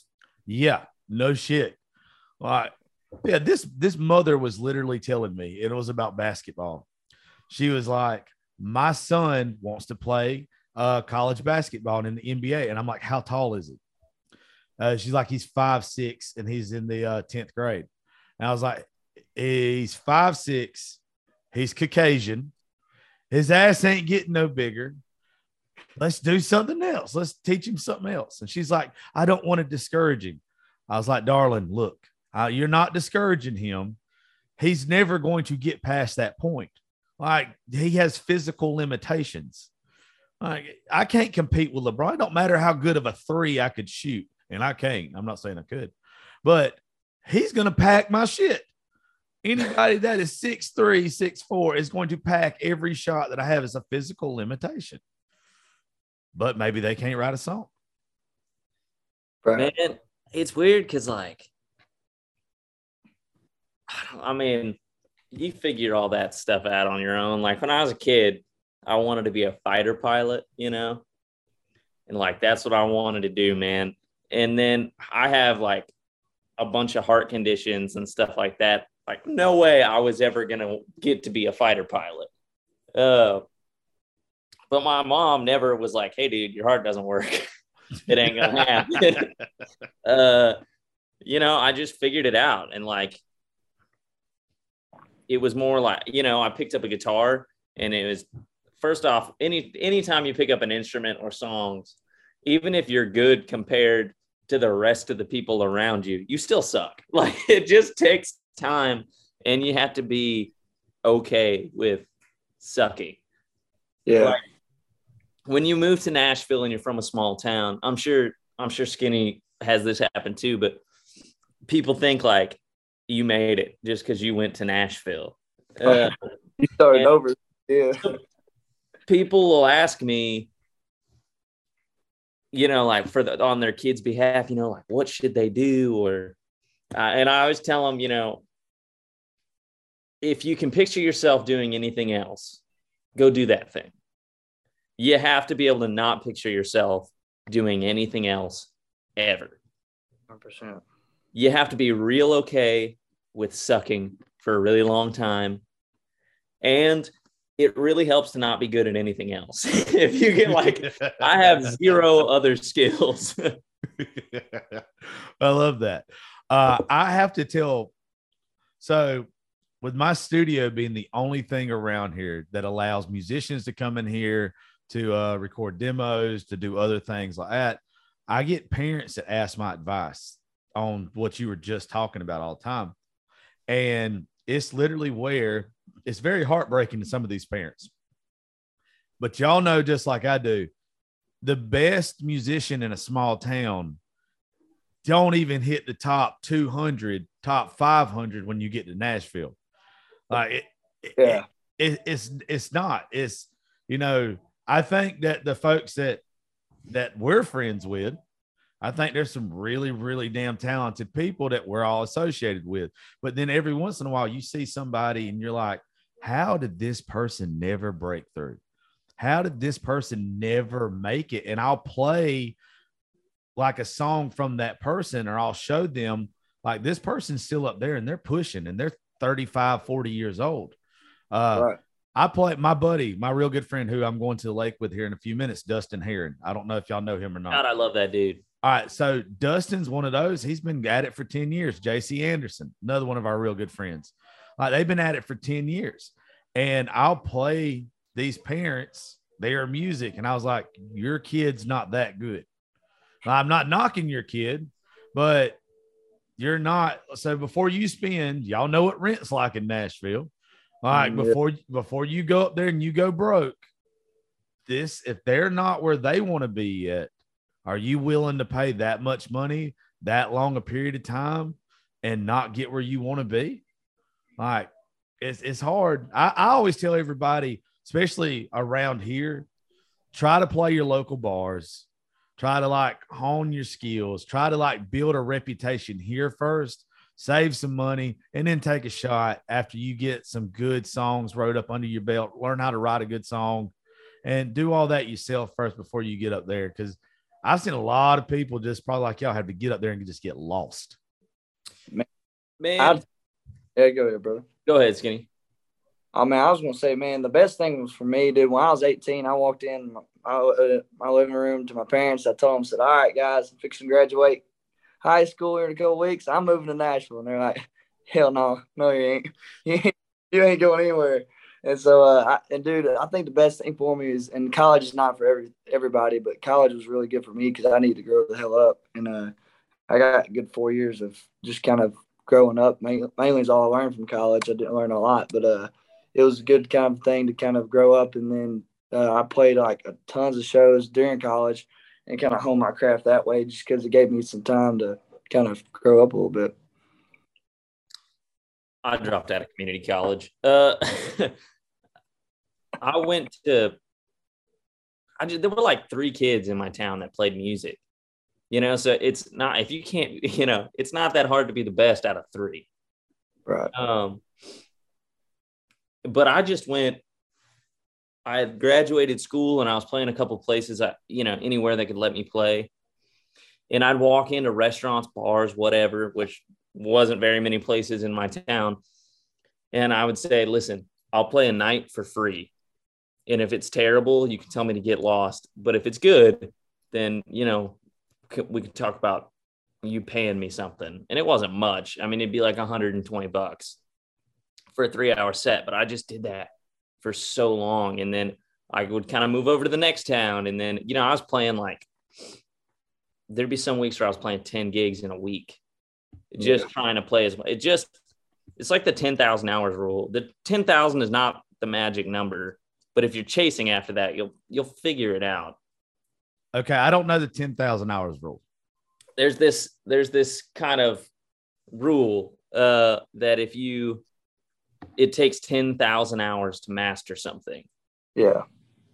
Yeah, no shit. Like, yeah, this this mother was literally telling me it was about basketball. She was like, "My son wants to play uh, college basketball in the NBA," and I'm like, "How tall is he?" Uh, she's like, "He's five six, and he's in the uh, tenth grade." And I was like, "He's five six. He's Caucasian. His ass ain't getting no bigger." Let's do something else. Let's teach him something else. And she's like, I don't want to discourage him. I was like, darling, look, uh, you're not discouraging him. He's never going to get past that point. Like he has physical limitations. Like I can't compete with LeBron. It don't matter how good of a three I could shoot, and I can't. I'm not saying I could, but he's going to pack my shit. Anybody that is six three, six four is going to pack every shot that I have as a physical limitation. But maybe they can't write a song. Right. Man, it's weird because like I don't- I mean, you figure all that stuff out on your own. Like when I was a kid, I wanted to be a fighter pilot, you know, and like that's what I wanted to do, man. And then I have like a bunch of heart conditions and stuff like that. Like, no way I was ever gonna get to be a fighter pilot. Uh, but my mom never was like, "Hey, dude, your heart doesn't work. it ain't gonna happen." uh, you know, I just figured it out, and like, it was more like, you know, I picked up a guitar, and it was first off, any anytime you pick up an instrument or songs, even if you're good compared to the rest of the people around you, you still suck. Like it just takes time, and you have to be okay with sucking. Yeah. Like, when you move to Nashville and you're from a small town, I'm sure I'm sure Skinny has this happen too, but people think like you made it just because you went to Nashville. Uh, you started over. Yeah. people will ask me, you know, like for the on their kids' behalf, you know, like what should they do, or uh, and I always tell them, you know, if you can picture yourself doing anything else, go do that thing. You have to be able to not picture yourself doing anything else ever. 100%. You have to be real okay with sucking for a really long time. And it really helps to not be good at anything else. if you get like, I have zero other skills. I love that. Uh, I have to tell. So, with my studio being the only thing around here that allows musicians to come in here to uh, record demos, to do other things like that, I get parents that ask my advice on what you were just talking about all the time. And it's literally where it's very heartbreaking to some of these parents. But y'all know, just like I do, the best musician in a small town don't even hit the top 200, top 500 when you get to Nashville. Like it, it- it, it's it's not. It's you know, I think that the folks that that we're friends with, I think there's some really, really damn talented people that we're all associated with. But then every once in a while, you see somebody and you're like, how did this person never break through? How did this person never make it? And I'll play like a song from that person, or I'll show them like this person's still up there and they're pushing and they're 35, 40 years old. Uh, right. I play my buddy, my real good friend, who I'm going to the lake with here in a few minutes, Dustin Heron. I don't know if y'all know him or not. God, I love that dude. All right, so Dustin's one of those. He's been at it for 10 years. JC Anderson, another one of our real good friends. Like they've been at it for 10 years. And I'll play these parents their music. And I was like, your kid's not that good. I'm not knocking your kid, but you're not. So before you spend, y'all know what rent's like in Nashville. All right, Yeah. before before you go up there and you go broke, this if they're not where they want to be yet, are you willing to pay that much money that long a period of time and not get where you want to be? Like it's it's hard. I, I always tell everybody, especially around here, try to play your local bars, try to like hone your skills, try to like build a reputation here first, save some money, and then take a shot after you get some good songs wrote up under your belt, learn how to write a good song, and do all that yourself first before you get up there. Cause I've seen a lot of people just probably like y'all have to get up there and just get lost. Man, I'd- Yeah, go ahead, brother. go ahead, Skinny. Oh, I mean, I was gonna say, man, the best thing was for me, dude. When I was 18, I walked in my, uh, my living room to my parents. I told them, said, "All right, guys, I'm fixing to graduate high school here in a couple weeks. I'm moving to Nashville." And they're like, "Hell no, no, you ain't. You ain't, going anywhere." And so, uh, I, and dude, I think the best thing for me is, and college is not for every everybody, but college was really good for me because I need to grow the hell up, and uh, I got good four years of just kind of growing up. Mainly, mainly is all I learned from college. I didn't learn a lot, but uh, it was a good kind of thing to kind of grow up. And then uh, I played like a tons of shows during college and kind of hone my craft that way, just because it gave me some time to kind of grow up a little bit. I dropped out of community college. Uh, I went to. I just there were like three kids in my town that played music, you know. So it's not if you can't, you know, it's not that hard to be the best out of three. Right. Um, but I just went. I graduated school and I was playing a couple places, I, you know, anywhere they could let me play. And I'd walk into restaurants, bars, whatever, which wasn't very many places in my town. And I would say, listen, I'll play a night for free. And if it's terrible, you can tell me to get lost. But if it's good, then, you know, we could talk about you paying me something. And it wasn't much. I mean, it'd be like 120 bucks for a three hour set. But I just did that for so long. And then I would kind of move over to the next town. And then, you know, I was playing like, there'd be some weeks where I was playing 10 gigs in a week, just trying to play as much. It just, it's like the 10,000 hours rule. The 10,000 is not the magic number. But if you're chasing after that, you'll you'll figure it out. Okay, I don't know the ten thousand hours rule. There's this there's this kind of rule uh, that if you it takes ten thousand hours to master something, Yeah.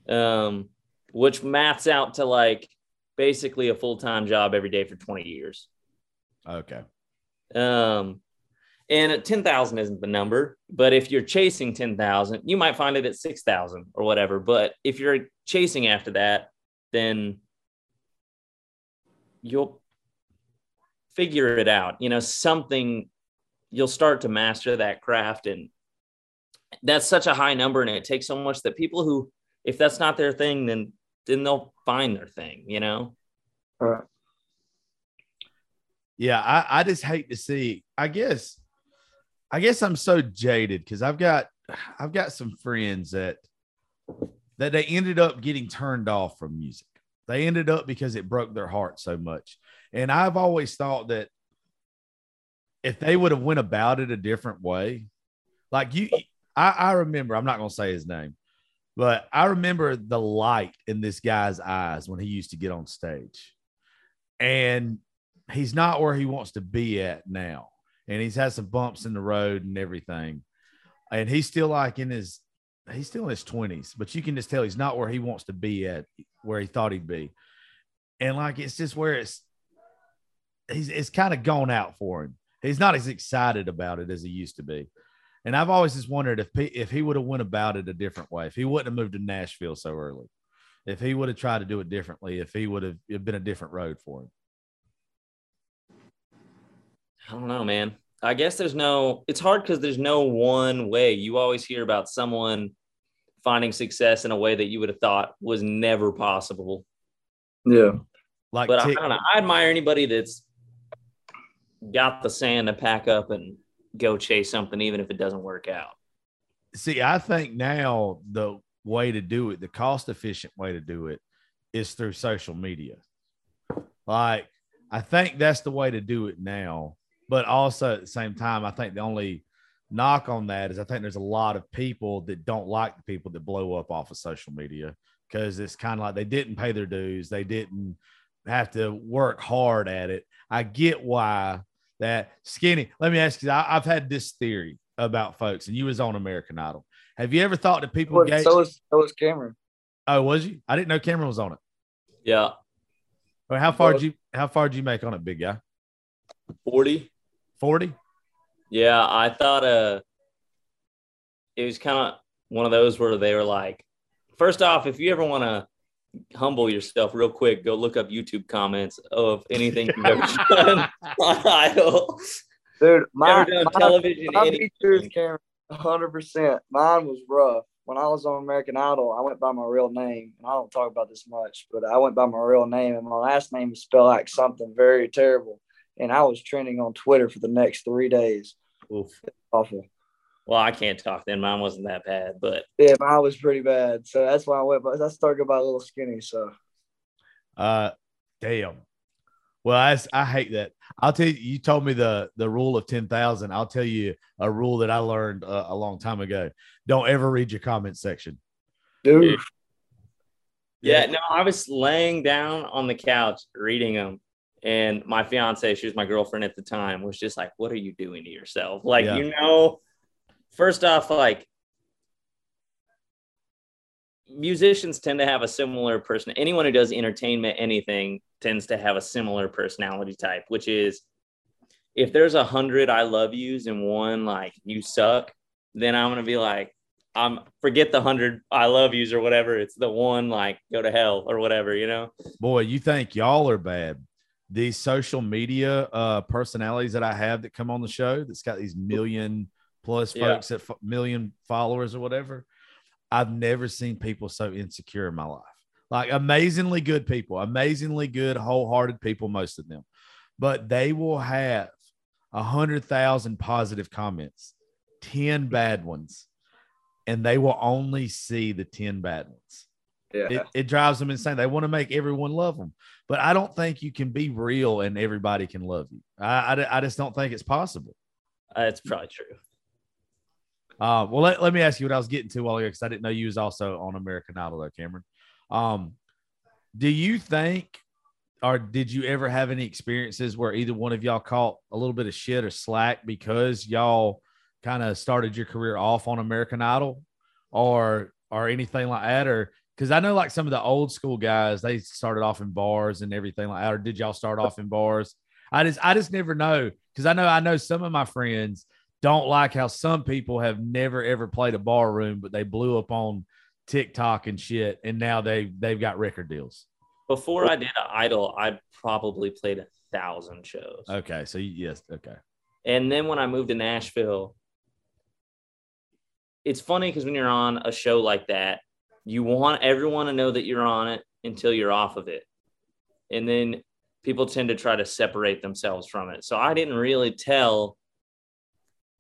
um, which maths out to like basically a full time job every day for twenty years. Okay. Um, and 10,000 isn't the number, but if you're chasing 10,000, you might find it at 6,000 or whatever. But if you're chasing after that, then you'll figure it out. You know, something you'll start to master that craft. And that's such a high number. And it takes so much that people who, if that's not their thing, then then they'll find their thing, you know? All right. Yeah, I, I just hate to see. I guess, I guess I'm so jaded because I've got, I've got some friends that, that they ended up getting turned off from music. They ended up because it broke their heart so much. And I've always thought that if they would have went about it a different way, like you, I, I remember. I'm not going to say his name, but I remember the light in this guy's eyes when he used to get on stage, and he's not where he wants to be at now. And he's had some bumps in the road and everything. And he's still like in his he's still in his 20s, but you can just tell he's not where he wants to be at where he thought he'd be. And like it's just where it's he's it's kind of gone out for him. He's not as excited about it as he used to be. And I've always just wondered if he, if he would have went about it a different way, if he wouldn't have moved to Nashville so early, if he would have tried to do it differently, if he would have it been a different road for him. I don't know, man. I guess there's no, it's hard because there's no one way. You always hear about someone finding success in a way that you would have thought was never possible. Yeah. Like But I, I Tick- don't know. I admire anybody that's got the sand to pack up and go chase something, even if it doesn't work out. see, I think now the way to do it, the cost efficient way to do it is through social media. Like, I think that's the way to do it now. But also at the same time, I think the only knock on that is I think there's a lot of people that don't like the people that blow up off of social media because it's kind of like they didn't pay their dues. They didn't have to work hard at it. I get why that skinny. Let me ask you, I, I've had this theory about folks, and you was on American Idol. Have you ever thought that people Well, gauge? so is so is Cameron. oh, was you? I didn't know Cameron was on it. Yeah. Well, how far Well- did you? How far did you make on it, big guy? 40. Forty. Yeah. I thought uh, it was kind of one of those where they were like, first off, if you ever want to humble yourself real quick, go look up YouTube comments of anything you've ever done on Idol. Dude, my, Ever done my, television, my anything. features, Cameron, 100%. Mine was rough. When I was on American Idol, I went by my real name. And I don't talk about this much, but I went by my real name, and my last name was spelled like something very terrible. And I was trending on Twitter for the next three days. Oof. Awful. Well, I can't talk then. Mine wasn't that bad, but Yeah, mine was pretty bad. So that's why I went. But I started by a little skinny. So Uh, damn. Well, I, I hate that. I'll tell you. You told me the the rule of ten thousand. I'll tell you a rule that I learned uh, a long time ago. Don't ever read your comment section. dude, yeah, no, I was laying down on the couch reading them. And my fiance, she was my girlfriend at the time, was just like, What are you doing to yourself? Like, Yeah. you know, first off, like musicians tend to have a similar person. Anyone who does entertainment, anything tends to have a similar personality type, which is if there's a hundred I love yous and one like you suck, then I'm gonna be like, I'm forget the hundred I love yous or whatever. It's the one like go to hell or whatever, you know? Boy, you think y'all are bad. These social media uh, personalities that I have that come on the show that's got these million plus Yeah. folks at f- million followers or whatever. I've never seen people so insecure in my life. Like amazingly good people, amazingly good, wholehearted people, most of them, but they will have a hundred thousand positive comments, 10 bad ones, and they will only see the 10 bad ones yeah, it, it drives them insane. They want to make everyone love them, but I don't think you can be real and everybody can love you. I, I, I just don't think it's possible. Uh, That's probably true. Uh, well, let, let me ask you what I was getting to while ago because I didn't know you was also on American Idol, though, Cameron. Um, do you think, or did you ever have any experiences where either one of y'all caught a little bit of shit or slack because y'all kind of started your career off on American Idol, or or anything like that, or because I know like some of the old school guys they started off in bars and everything like that, or did y'all start off in bars? I just I just never know because I know I know some of my friends don't like how some people have never ever played a bar room, but they blew up on TikTok and shit, and now they they've got record deals. Before I did Idol, I probably played a thousand shows. Okay, so yes, okay. And then when I moved to Nashville, it's funny because when you're on a show like that, you want everyone to know that you're on it until you're off of it. And then people tend to try to separate themselves from it. So I didn't really tell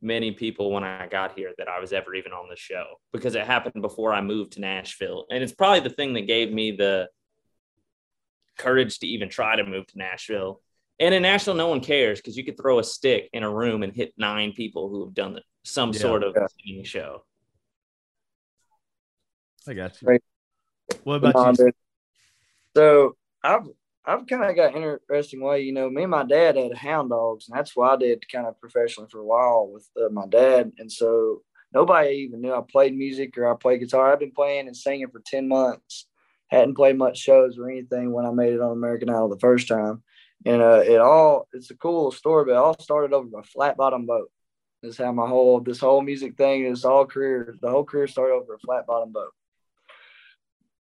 many people when I got here that I was ever even on the show because it happened before I moved to Nashville. And it's probably the thing that gave me the courage to even try to move to Nashville. And in Nashville, no one cares because you could throw a stick in a room and hit nine people who have done some Yeah. sort of Yeah. singing show. I got you. Right. What about you? So I've I've kind of got interesting way. You know, me and my dad had hound dogs, and that's what I did kind of professionally for a while with uh, my dad. And so nobody even knew I played music or I played guitar. I've been playing and singing for ten months. Hadn't played much shows or anything when I made it on American Idol the first time. And uh, it all it's a cool story, but it all started over a flat bottom boat. Is how my whole this whole music thing, this all career, the whole career started over a flat bottom boat.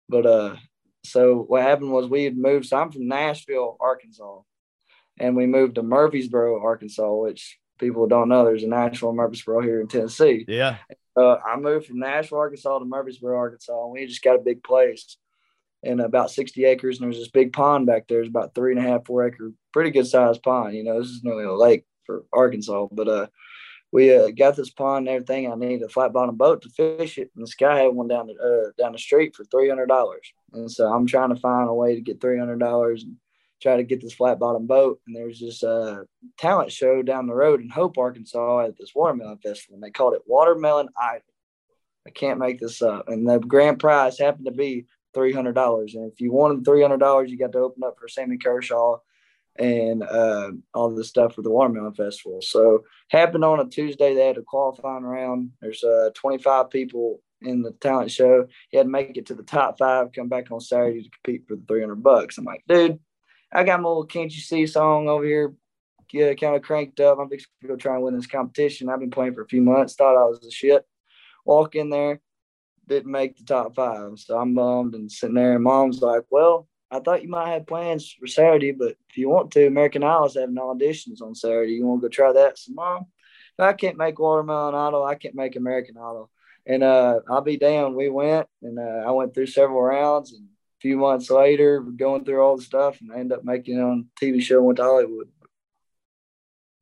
But uh so what happened was we had moved. So I'm from Nashville, Arkansas, and we moved to Murfreesboro, Arkansas, which people don't know. There's a Nashville Murfreesboro here in Tennessee. Yeah, Uh, I moved from Nashville, Arkansas to Murfreesboro, Arkansas, and we just got a big place and about 60 acres. And there's this big pond back there. It's about three and a half, four acre, pretty good sized pond. You know, this is nearly a lake for Arkansas, but uh, we uh, got this pond and everything. I needed a flat bottom boat to fish it, and this guy had one down the uh, down the street for three hundred dollars. And so I'm trying to find a way to get three hundred dollars and try to get this flat bottom boat. And there's this uh, talent show down the road in Hope, Arkansas, at this watermelon festival, and they called it Watermelon Idol. I can't make this up. And the grand prize happened to be three hundred dollars. And if you wanted three hundred dollars, you got to open up for Sammy Kershaw and uh, all the stuff for the Watermelon Festival. So happened on a Tuesday. They had a qualifying round. There's uh, 25 people in the talent show. He had to make it to the top five. Come back on Saturday to compete for the 300 bucks. I'm like, dude, I got my little "Can't You See" song over here. Yeah, kind of cranked up. I'm fixing to go try and win this competition. I've been playing for a few months. Thought I was the shit. Walk in there, didn't make the top five. So I'm bummed and sitting there. And mom's like, well, I thought you might have plans for Saturday, but if you want to, American Idol's having auditions on Saturday. You want to go try that? So, mom, I can't make Watermelon Idol, I can't make American Idol. And uh, I'll be down. We went, and uh, I went through several rounds. And a few months later, going through all the stuff, and I ended up making it on a TV show and went to Hollywood.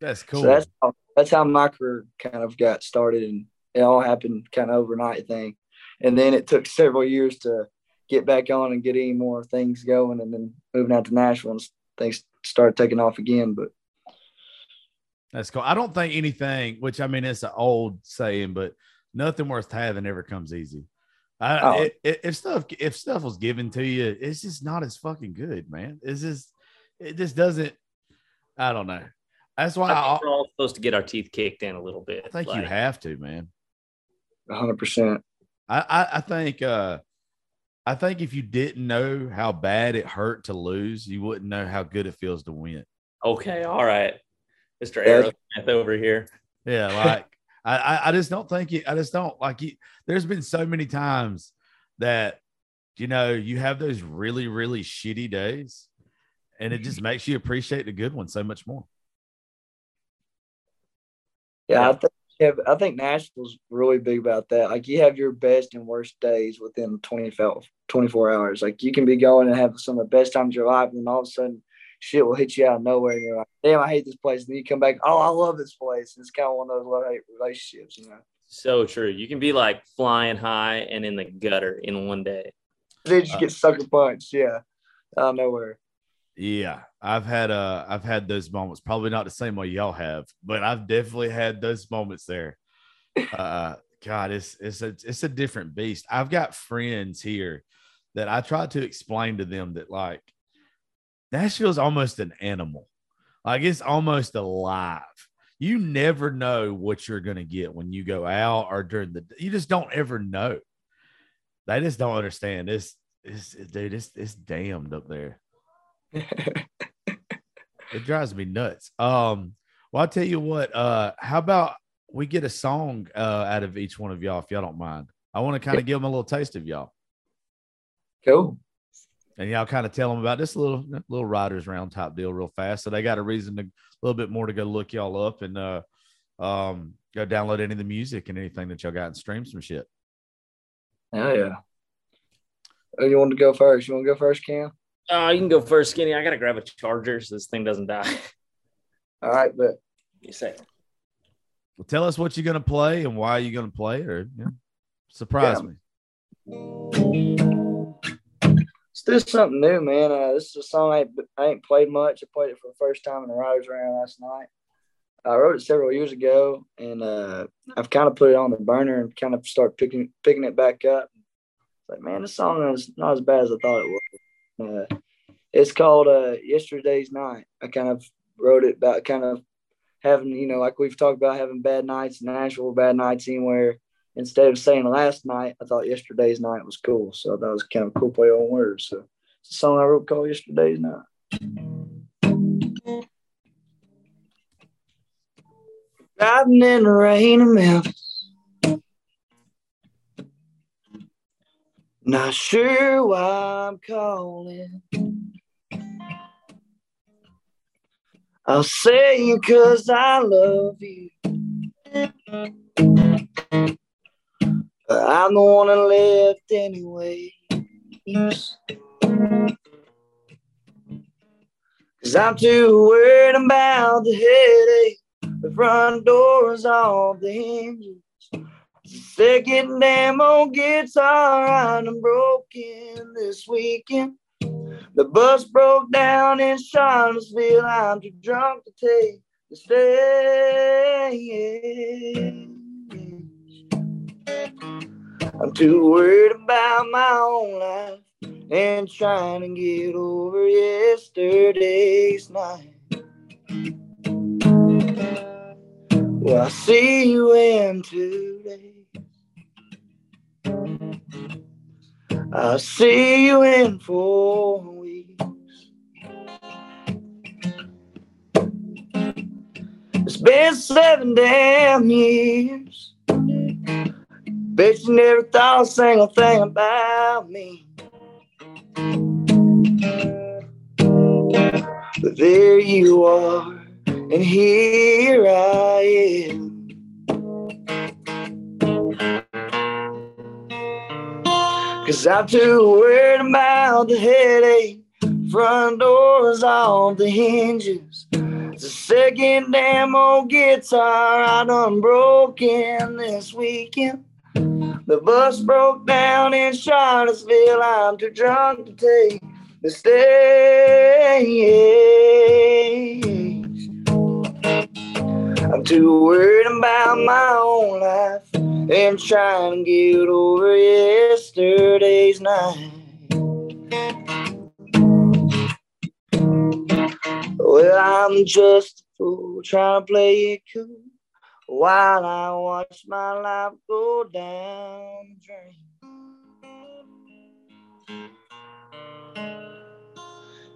that's cool. So that's how, that's how my career kind of got started, and it all happened kind of overnight thing. And then it took several years to get back on and get any more things going, and then moving out to Nashville, and things started taking off again. But That's cool. I don't think anything, which I mean, it's an old saying, but nothing worth having ever comes easy. I, Oh. it, it- if stuff if stuff was given to you, it's just not as fucking good, man. It's just it just doesn't. I don't know. That's why I I, we're all supposed to get our teeth kicked in a little bit. I think you have to, man. 100. percent I, I I think uh I think if you didn't know how bad it hurt to lose, you wouldn't know how good it feels to win. Okay, all right, Mr. Yeah. Aerosmith over here. Yeah, like I, I I just don't think it. I just don't like you. There's been so many times that you know you have those really really shitty days, and it just mm-hmm. makes you appreciate the good ones so much more. Yeah, Yeah. I think yeah, I think Nashville's really big about that. Like you have your best and worst days within 24, 24 hours. Like you can be going and have some of the best times of your life, and then all of a sudden shit will hit you out of nowhere, and you're like, "Damn, I hate this place." And then you come back, "Oh, I love this place." It's kind of one of those love hate relationships, you know. So true. You can be like flying high and in the gutter in one day. Then you Uh, get sucker punched, yeah, out of nowhere. Yeah, I've had uh I've had those moments. Probably not the same way y'all have, but I've definitely had those moments there. Uh, God, it's it's a it's a different beast. I've got friends here that I try to explain to them that like Nashville's almost an animal. Like it's almost alive. You never know what you're gonna get when you go out or during the you just don't ever know. They just don't understand. This it's dude, it's it's damned up there. it drives me nuts. Um, well, I'll tell you what, uh, how about we get a song uh out of each one of y'all if y'all don't mind. I want to kind of give them a little taste of y'all. Cool. And y'all kind of tell them about this little little writers round top deal real fast. So they got a reason to a little bit more to go look y'all up and uh um go download any of the music and anything that y'all got and stream some shit. Hell yeah. Oh, you want to go first? You want to go first, Cam? Oh, you can go first, Skinny. I gotta grab a charger so this thing doesn't die. All right, but you say Well, tell us what you're gonna play and why you're gonna play it, or you know, surprise Yeah. me. Do something new, man. Uh, this is a song I ain't, I ain't played much. I played it for the first time in the Writers Round last night. I wrote it several years ago, and uh, I've kind of put it on the burner and kind of start picking picking it back up. It's like, man, this song is not as bad as I thought it was. Uh, it's called uh, "Yesterday's Night." I kind of wrote it about kind of having, you know, like we've talked about having bad nights in Nashville, bad nights anywhere. Instead of saying last night, I thought yesterday's night was cool. So that was kind of a cool play on words. So it's a song I wrote called "Yesterday's Night." Driving in the rain in Memphis. Not sure why I'm calling. I'll say you cause I love you. I'm the one that left anyway. Cause I'm too worried about the headache. The front door's off the hinges. Second damn old guitar I'm broken this weekend. The bus broke down in Charlottesville. I'm too drunk to take the stage. I'm too worried about my own life and trying to get over yesterday's night. Well, I'll see you in two days. I'll see you in four weeks. It's been seven damn years. Bet you never thought a single thing about me. But there you are, and here I am. Cause I'm too worried about the headache. Front doors off the hinges. The second damn old guitar I done broken this weekend. The bus broke down in Charlottesville. I'm too drunk to take the stage. I'm too worried about my own life and trying to get over yesterday's night. Well, I'm just a fool trying to play it cool while I watch my life go down drain.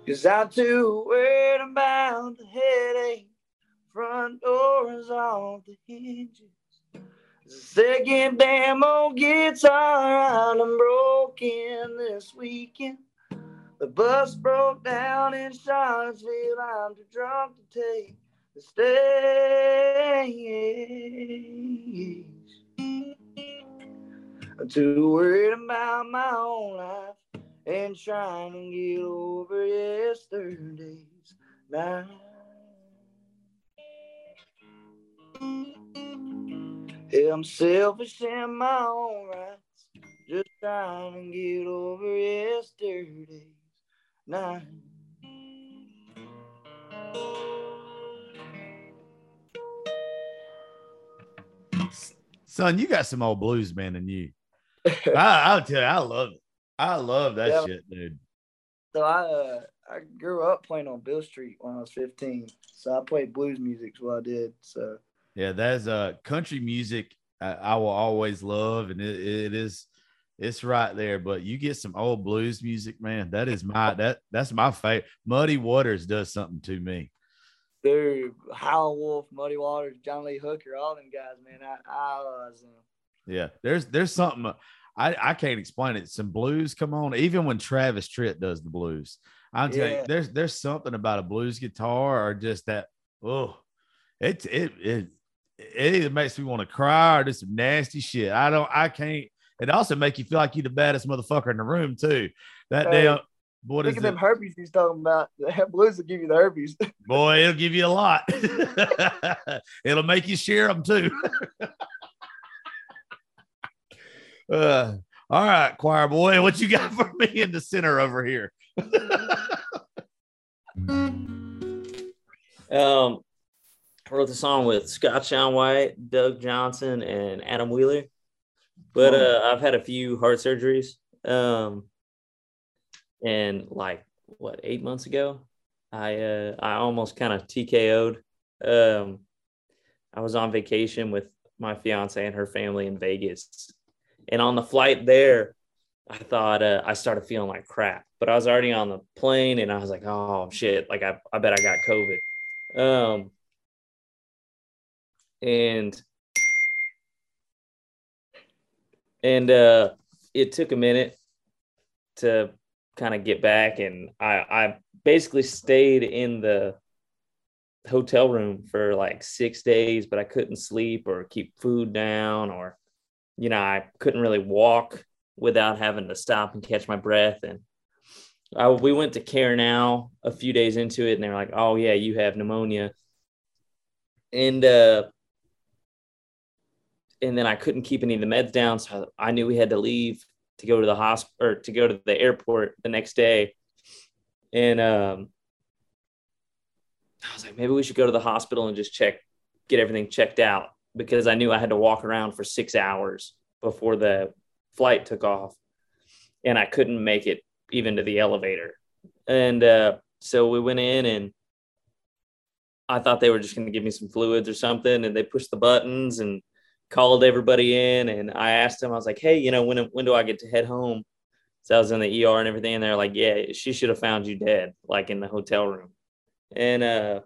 Cause I'm too worried about the headache. Front doors off the hinges. The second damn old guitar I'm broken this weekend. The bus broke down in Charlottesville. I'm too drunk to take stage. I'm too worried about my own life and trying to get over yesterday's night. Yeah, I'm selfish in my own rights, just trying to get over yesterday's night. Son, you got some old blues man in you. I, I'll tell you, I love it. I love that Yeah. shit, dude. So I uh, I grew up playing on Beale Street when I was 15. So I played blues music. is what I did. So Yeah, that's uh country music. I, I will always love, and it, it is it's right there. But you get some old blues music, man. That is my that that's my favorite. Muddy Waters does something to me. Dude, Howlin' Wolf, Muddy Waters, John Lee Hooker, all them guys, man. I I was them. Yeah, there's there's something I I can't explain it. Some blues come on, even when Travis Tritt does the blues. I'm telling you, there's there's something about a blues guitar or just that. Oh, it it it it either makes me want to cry or do some nasty shit. I don't. I can't. It also make you feel like you're the baddest motherfucker in the room too. That Hey, damn what is Think of it? them herpes he's talking about. The blues will give you the herpes. Boy, it'll give you a lot. it'll make you share them too. uh, all right, choir boy, what you got for me in the center over here? Um, I wrote the song with Scott Sean White, Doug Johnson, and Adam Wheeler. But uh, I've had a few heart surgeries. Um, and like what eight months ago, I uh, I almost kind of TKO'd. Um, I was on vacation with my fiance and her family in Vegas, and on the flight there, I thought uh, I started feeling like crap. But I was already on the plane, and I was like, oh shit, like I I bet I got COVID. Um, and and uh, it took a minute to kind of get back, and I I basically stayed in the hotel room for like six days, but I couldn't sleep or keep food down, or you know I couldn't really walk without having to stop and catch my breath and. I, we went to CareNow a few days into it and they were like oh yeah you have pneumonia and uh and then i couldn't keep any of the meds down so i knew we had to leave to go to the hospital or to go to the airport the next day and um i was like maybe we should go to the hospital and just check get everything checked out because i knew i had to walk around for six hours before the flight took off and i couldn't make it even to the elevator. And uh, so we went in and I thought they were just going to give me some fluids or something. And they pushed the buttons and called everybody in. And I asked them, I was like, hey, you know, when, when do I get to head home? So I was in the ER and everything. And they're like, yeah, she should have found you dead, like in the hotel room. And uh,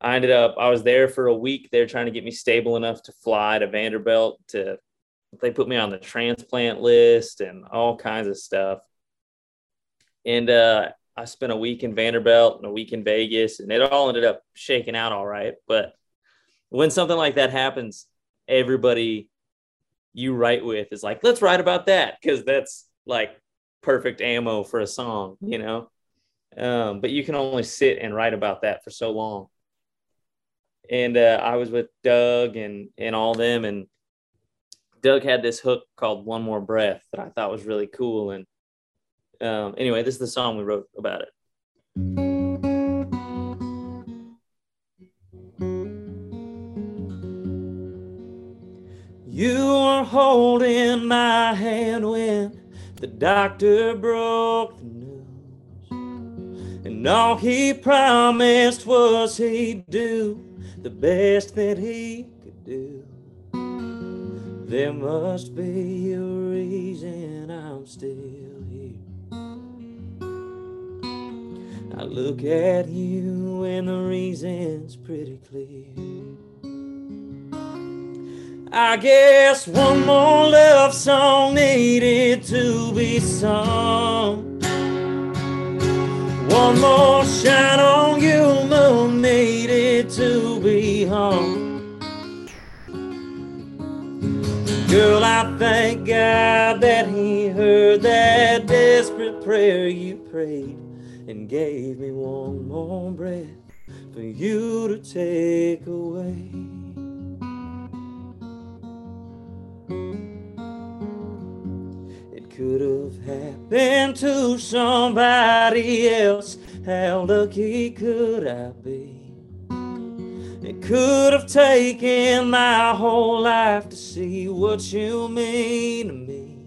I ended up, I was there for a week. They're trying to get me stable enough to fly to Vanderbilt to, they put me on the transplant list and all kinds of stuff and uh, I spent a week in Vanderbilt and a week in Vegas, and it all ended up shaking out all right. But when something like that happens, everybody you write with is like, let's write about that because that's like perfect ammo for a song, you know. Um, but you can only sit and write about that for so long. And uh, I was with Doug and and all them, and Doug had this hook called "One More Breath" that I thought was really cool, and um, anyway, this is the song we wrote about it. You were holding my hand when the doctor broke the news, and all he promised was he'd do the best that he could do. There must be a reason I'm still here. I look at you and the reason's pretty clear. I guess one more love song needed to be sung. One more shine on you moon needed to be hung. Girl, I thank God that He heard that desperate prayer you prayed and gave me one more breath for you to take away. It could have happened to somebody else. How lucky could I be? It could have taken my whole life to see what you mean to me.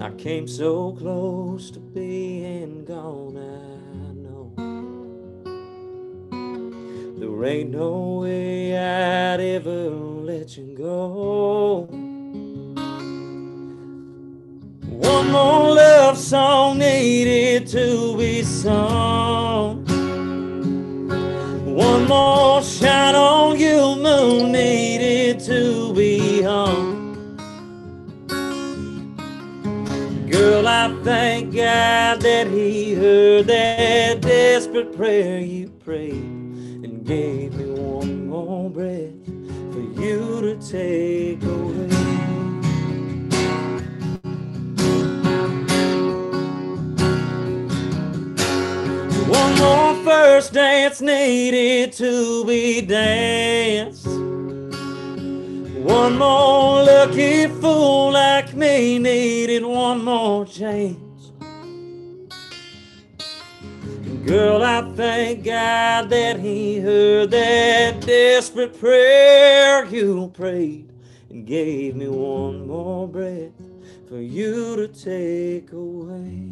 I came so close to being gone, I There ain't no way I'd ever let you go. One more love song needed to be sung. One more shine on you, moon needed to be hung. Girl, I thank God that He heard that desperate prayer you prayed gave me one more breath for you to take away. One more first dance needed to be danced. One more lucky fool like me needed one more chance. Girl, I thank God that He heard that desperate prayer you prayed and gave me one more breath for you to take away.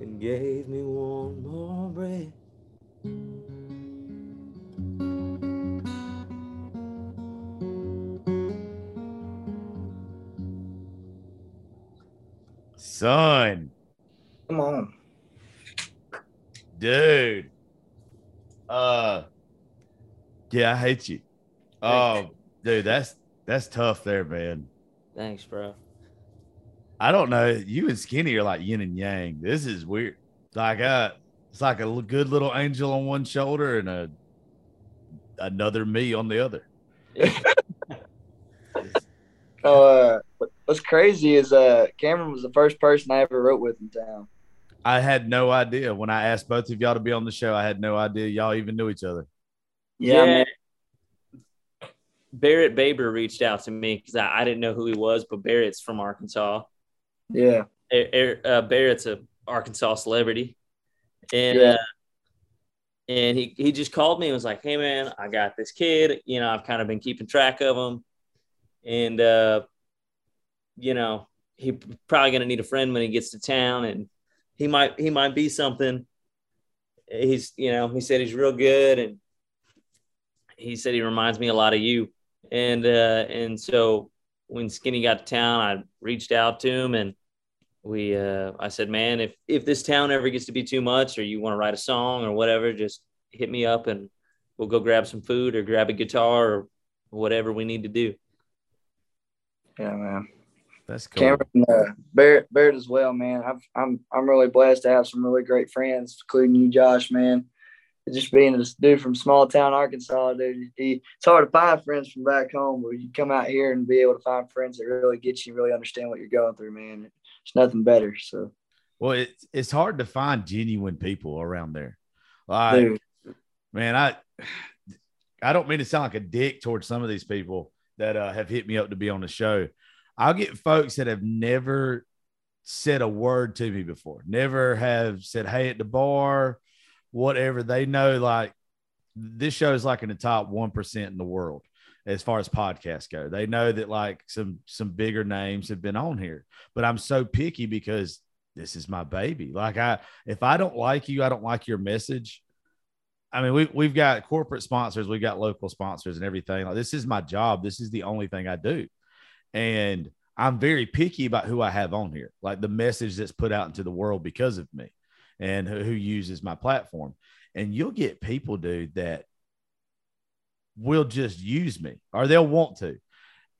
And gave me one more breath. Son, Come on. dude. Uh, yeah, I hate you. Oh, dude, that's that's tough there, man. Thanks, bro. I don't know. You and Skinny are like yin and yang. This is weird. Like, uh, it's like a good little angel on one shoulder and a another me on the other. Uh, what's crazy is uh, Cameron was the first person I ever wrote with in town. I had no idea when I asked both of y'all to be on the show. I had no idea y'all even knew each other. Yeah, man. Barrett Baber reached out to me because I, I didn't know who he was, but Barrett's from Arkansas. Yeah. Er- er- uh, Barrett's a Arkansas celebrity, and Yeah. uh, and he he just called me and was like, "Hey man, I got this kid. You know, I've kind of been keeping track of him, and uh, you know, he probably gonna need a friend when he gets to town, and he might he might be something. He's you know he said he's real good, and he said he reminds me a lot of you, and uh, and so when Skinny got to town, I reached out to him and we uh I said, man, if if this town ever gets to be too much or you want to write a song or whatever, just hit me up and we'll go grab some food or grab a guitar or whatever we need to do. Yeah, man. That's cool. Cameron, uh, Barrett, Barrett as well, man. I've, I'm I'm really blessed to have some really great friends, including you, Josh, man. Just being this dude from small town Arkansas, dude. He, it's hard to find friends from back home, but you come out here and be able to find friends that really get you, really understand what you're going through, man. It's nothing better. So, Well, it's it's hard to find genuine people around there. Like, dude, man, I I don't mean to sound like a dick towards some of these people that uh, have hit me up to be on the show. I'll get folks that have never said a word to me before, never have said hey at the bar, whatever. They know like this show is like in the top one percent in the world as far as podcasts go. They know that like some some bigger names have been on here, but I'm so picky because this is my baby. Like I, if I don't like you, I don't like your message. I mean, we, we've got corporate sponsors, we've got local sponsors and everything. Like, this is my job. This is the only thing I do. And I'm very picky about who I have on here, like the message that's put out into the world because of me and who, who uses my platform. And you'll get people, dude, that will just use me or they'll want to.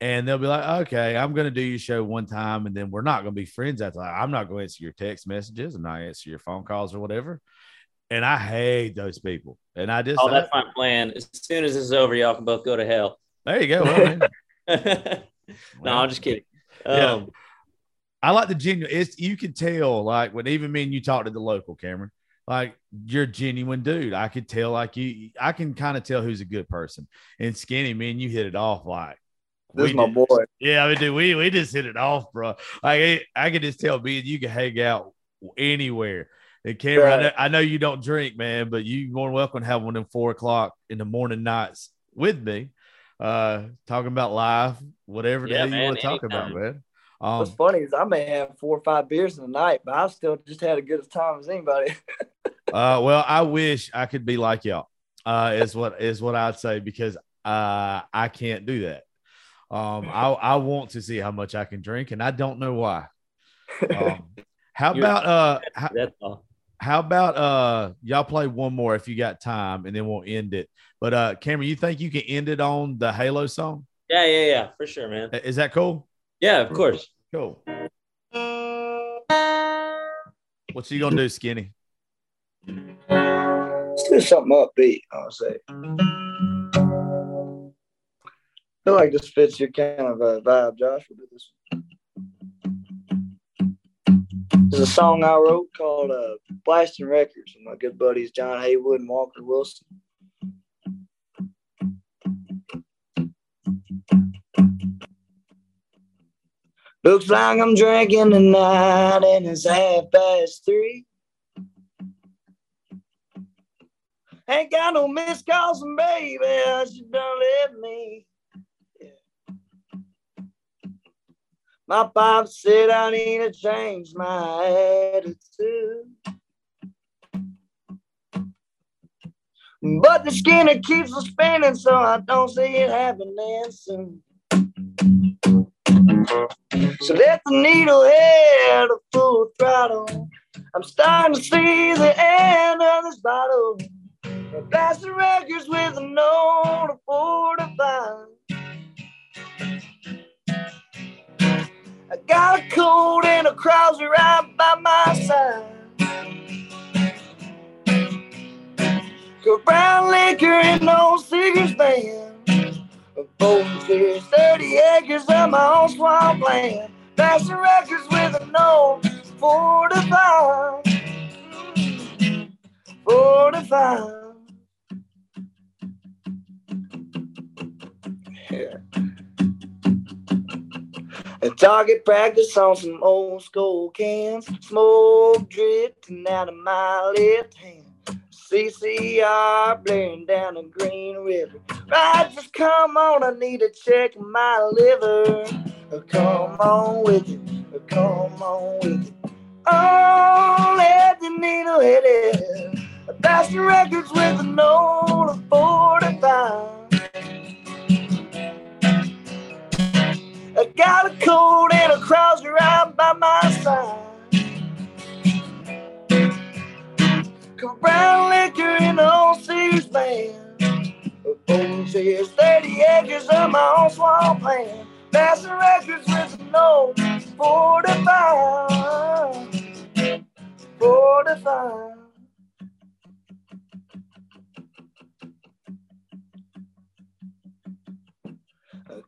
And they'll be like, okay, I'm going to do your show one time and then we're not going to be friends after that. I'm not going to answer your text messages. And I'm not answer your phone calls or whatever. And I hate those people. And I just, Oh, that's my plan. As soon as this is over, y'all can both go to hell. there you go. Well. no, I'm just kidding. Yeah. Um, I like the genuine. It's you can tell, like when even me and you talk to the local Cameron, like you're a genuine dude. I could tell, like you, I can kind of tell who's a good person. And skinny, me and you hit it off, like this we is my did- boy. Yeah, I mean, dude, we we just hit it off, bro. Like I, I could just tell me and you can hang out anywhere. And Cameron, I, know, I know you don't drink, man, but you more than welcome to have one of them four o'clock in the morning nights with me, uh, talking about life, whatever the Yeah, hell you want to talk about, man. Um, What's funny is I may have four or five beers in the night, but I've still just had as good a time as anybody. Uh, well, I wish I could be like y'all. Uh, is what is what I'd say because uh, I can't do that. Um, I I want to see how much I can drink, and I don't know why. Um, how You're- about uh, how, That's all. How about uh, y'all play one more if you got time, and then we'll end it. But uh, Cameron, you think you can end it on the Halo song? Yeah, yeah, yeah, for sure, man. Is that cool? Yeah, of course. Cool. What's you gonna do, Skinny? Let's do something upbeat, I'll say. I feel like this fits your kind of uh, vibe, Josh. We'll do this one. There's a song I wrote called uh, Blasting Records with my good buddies John Haywood and Walker Wilson. Looks like I'm drinking tonight and it's half past three. Ain't got no missed calls from baby, she done left me. My pop said I need to change my attitude. But the skinner keeps on spinning, so I don't see it happening soon. So let the needle head to full throttle. I'm starting to see the end of this bottle. Blasting records with a note of 45. I got a cold and a Krauser right by my side. Got brown liquor and no band. A golden fish, 30 acres of my own swampland. Blasting records with a of 45. 45. A target practice on some old school cans. Smoke drifting out of my left hand. CCR blaring down the Green River. Just come on, I need to check my liver. Oh, Come on with it, Oh, come on with it. Oh, let the needle hit it. Blasting records with a note of 45. Got a cold and a Krauser right by my side. Come brown liquor in the old Sears band. Golden Sears, 30 acres of my own swamp land. Passing records with note 45. 45.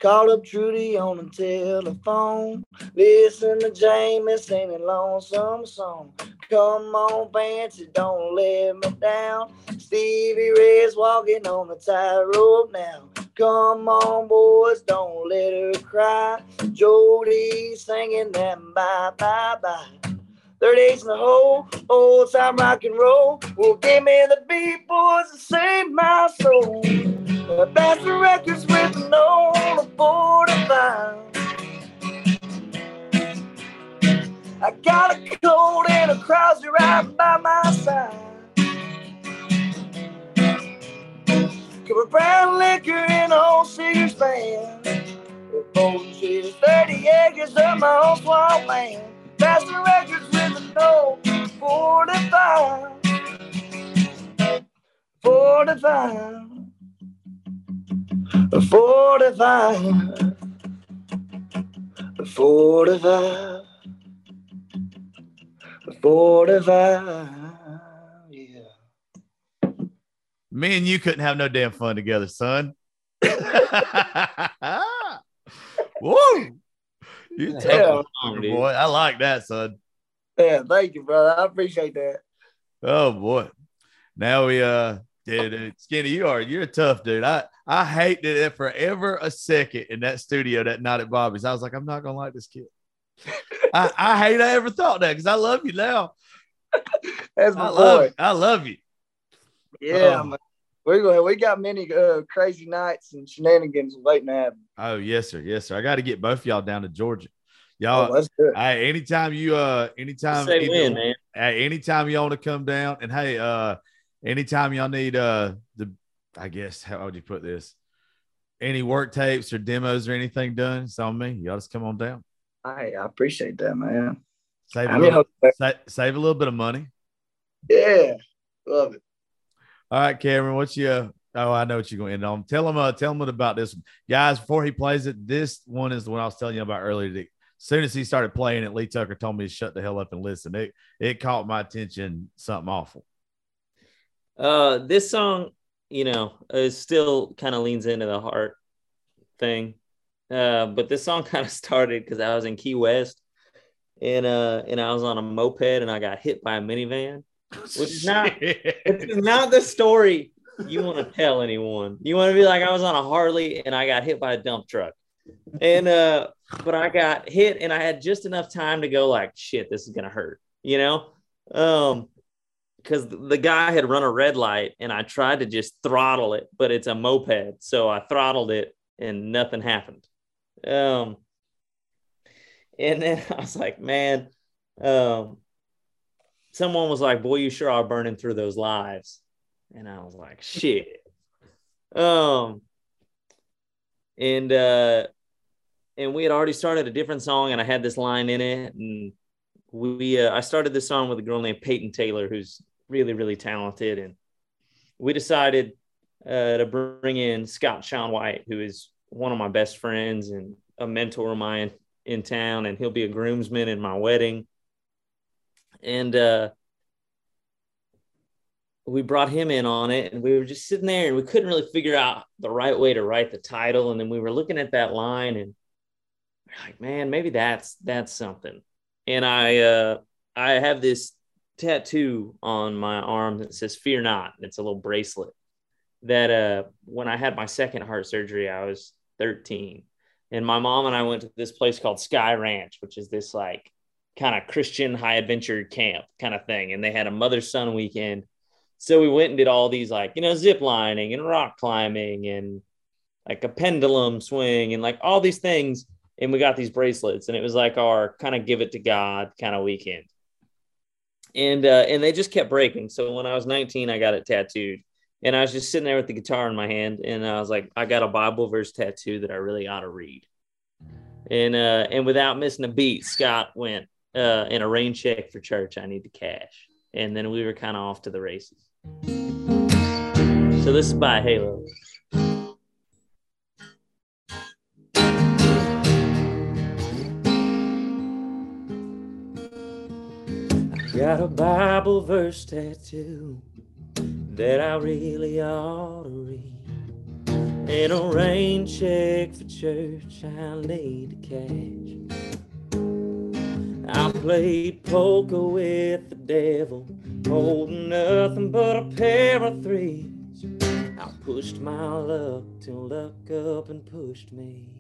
I called up Trudy on the telephone. Listen to Jamie singing lonesome song. Come on, Fancy, don't let me down. Stevie Ray's walking on the tightrope now. Come on, boys, don't let her cry. Jody singing that bye bye bye. 38's in the hole, old time rock and roll. Well, give me the beat, boys, and save my soul. Uh, Bass the records with an old 45. I got a cold and a Krauser right by my side. Of brown liquor in old Sears band. Golden Sears, 30 acres of my own swamp land. Bass the records 45. 45. 45. 45. Yeah. Me and you couldn't have no damn fun together, son. Woo! You tough, boy. I like that, son. Yeah, thank you, brother. I appreciate that. Oh boy. Now we uh dude, dude, Skinny, you are you're a tough dude. I I hated it forever a second in that studio that night at Bobby's. I was like, I'm not gonna like this kid. I, I hate I ever thought that because I love you now. That's my I love, boy. I love you. Yeah, Oh. man. We go. We got many uh, crazy nights and shenanigans waiting to happen. Oh yes, sir. Yes, sir. I got to get both y'all down to Georgia. Oh, Y'all, let's do it. hey, anytime you, uh, anytime, Say either- when, man. hey, anytime y'all want to come down, and hey, uh, anytime y'all need, uh, the, I guess, how would you put this? Any work tapes or demos or anything done? It's on me. Y'all just come on down. I appreciate that, man. Save a little, sa- save a little bit of money. yeah, love it. All right, Cameron, what's your? Oh, I know what you're going to end on. Tell him, uh, tell him about this, guys. Before he plays it, this one is the one I was telling you about earlier. That as soon as he started playing it, Lee Tucker told me to shut the hell up and listen. It it caught my attention. Something awful. Uh, this song, you know, is still kind of leans into the heart thing. Uh, but this song kind of started because I was in Key West, and uh, and I was on a moped and I got hit by a minivan. Which is not- is not the story you want to tell anyone. You want to be like, I was on a Harley and I got hit by a dump truck. And uh, but I got hit and I had just enough time to go, like, shit, this is gonna hurt, you know? Um, because the guy had run a red light and I tried to just throttle it, but it's a moped. So I throttled it and nothing happened. Um, and then I was like, man, um, someone was like, boy, you sure are burning through those lives. And I was like, shit. Um, and, uh, and we had already started a different song and I had this line in it. And we, uh, I started this song with a girl named Peyton Taylor, who's really, really talented. And we decided uh, to bring in Scott Sean White, who is one of my best friends and a mentor of mine in town. And he'll be a groomsman in my wedding. And, uh, we brought him in on it and we were just sitting there and we couldn't really figure out the right way to write the title and then we were looking at that line and we're like man maybe that's that's something and i uh i have this tattoo on my arm that says fear not. It's a little bracelet that uh when i had my second heart surgery i was 13 and my mom and i went to this place called sky ranch which is this like kind of christian high adventure camp kind of thing. And they had a mother son weekend. So we went and did all these like you know zip lining and rock climbing and like a pendulum swing and like all these things. And we got these bracelets and it was like our kind of give it to god kind of weekend and uh and they just kept breaking. So when i was 19 i got it tattooed and i was just sitting there with the guitar in my hand and i was like i got a bible verse tattoo that i really ought to read. And uh and without missing a beat scott went uh in a rain check for church. I need the cash. And then we were kind of off to the races. So this is by halo Got a Bible verse tattoo that I really ought to read. And a rain check for church I need to cash. I played poker with the devil, holding nothing but a pair of threes. I pushed my luck till luck up and pushed me.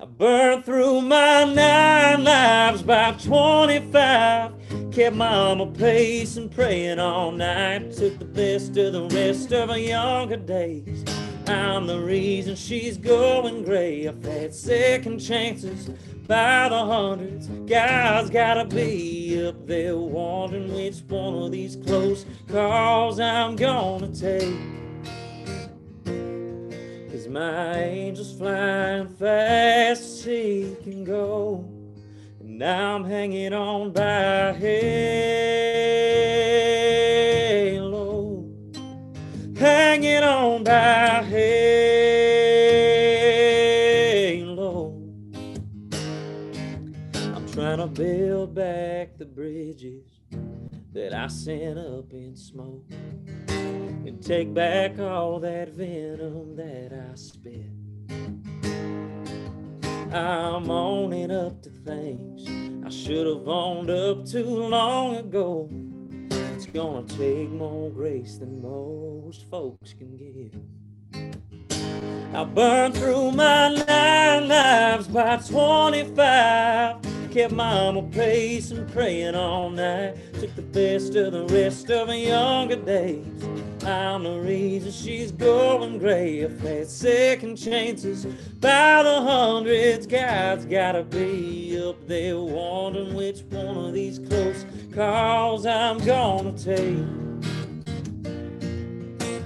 I burned through my nine lives by 25. Kept my mama pacing, praying all night. Took the best of the rest of her younger days. I'm the reason she's going gray. I've had second chances by the hundreds. Guys gotta be up there wondering which one of these close calls I'm gonna take. My angel's flying fast as he can go. And now I'm hanging on by a halo. Hanging on by a halo. I'm trying to build back the bridges that I sent up in smoke and take back all that venom that I spit. I'm owning up to things I should have owned up too long ago. It's gonna take more grace than most folks can give. I burned through my nine lives by 25. Kept my mama pacing, and praying all night. Took the best of the rest of my younger days. I'm the reason she's going gray. Had second chances by the hundreds. God's gotta be up there wondering which one of these close calls I'm gonna take.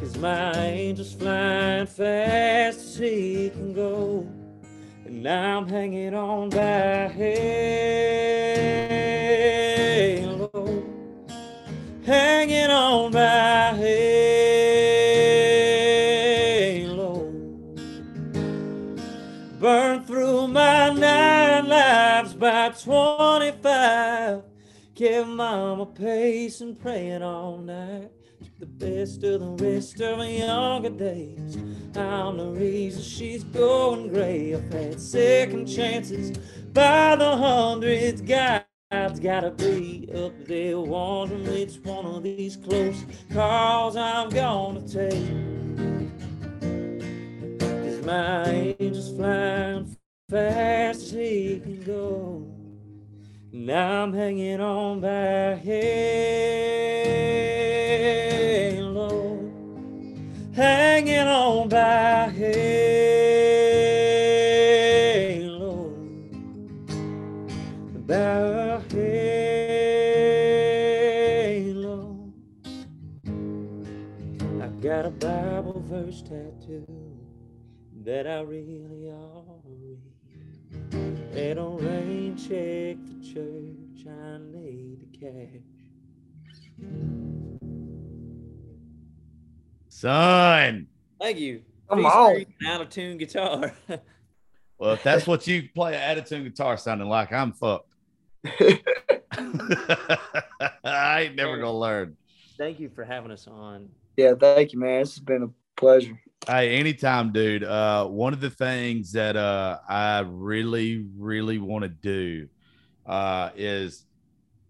Cause my angel's flying fast as he can go. And I'm hanging on by halo. Hanging on by halo. Burned through my nine lives by 25. Kept mama pacing, praying all night. The best of the rest of my younger days. I'm the reason she's going gray. I've had second chances by the hundreds. God's gotta be up there wondering which one of these close calls I'm gonna take. Cause my angel's flying fast as he can go. Now I'm hanging on by halo, hanging on by halo, by. That I really ought to. They don't rain check the church. I need the cash. Son. Thank you. Come Please on. out of tune guitar. Well, if that's what you play an tune guitar sounding like, I'm fucked. I ain't never gonna learn. Thank you for having us on. Yeah, thank you, man. This has been a pleasure. Hey, anytime, dude. Uh, one of the things that uh, I really, really want to do uh, is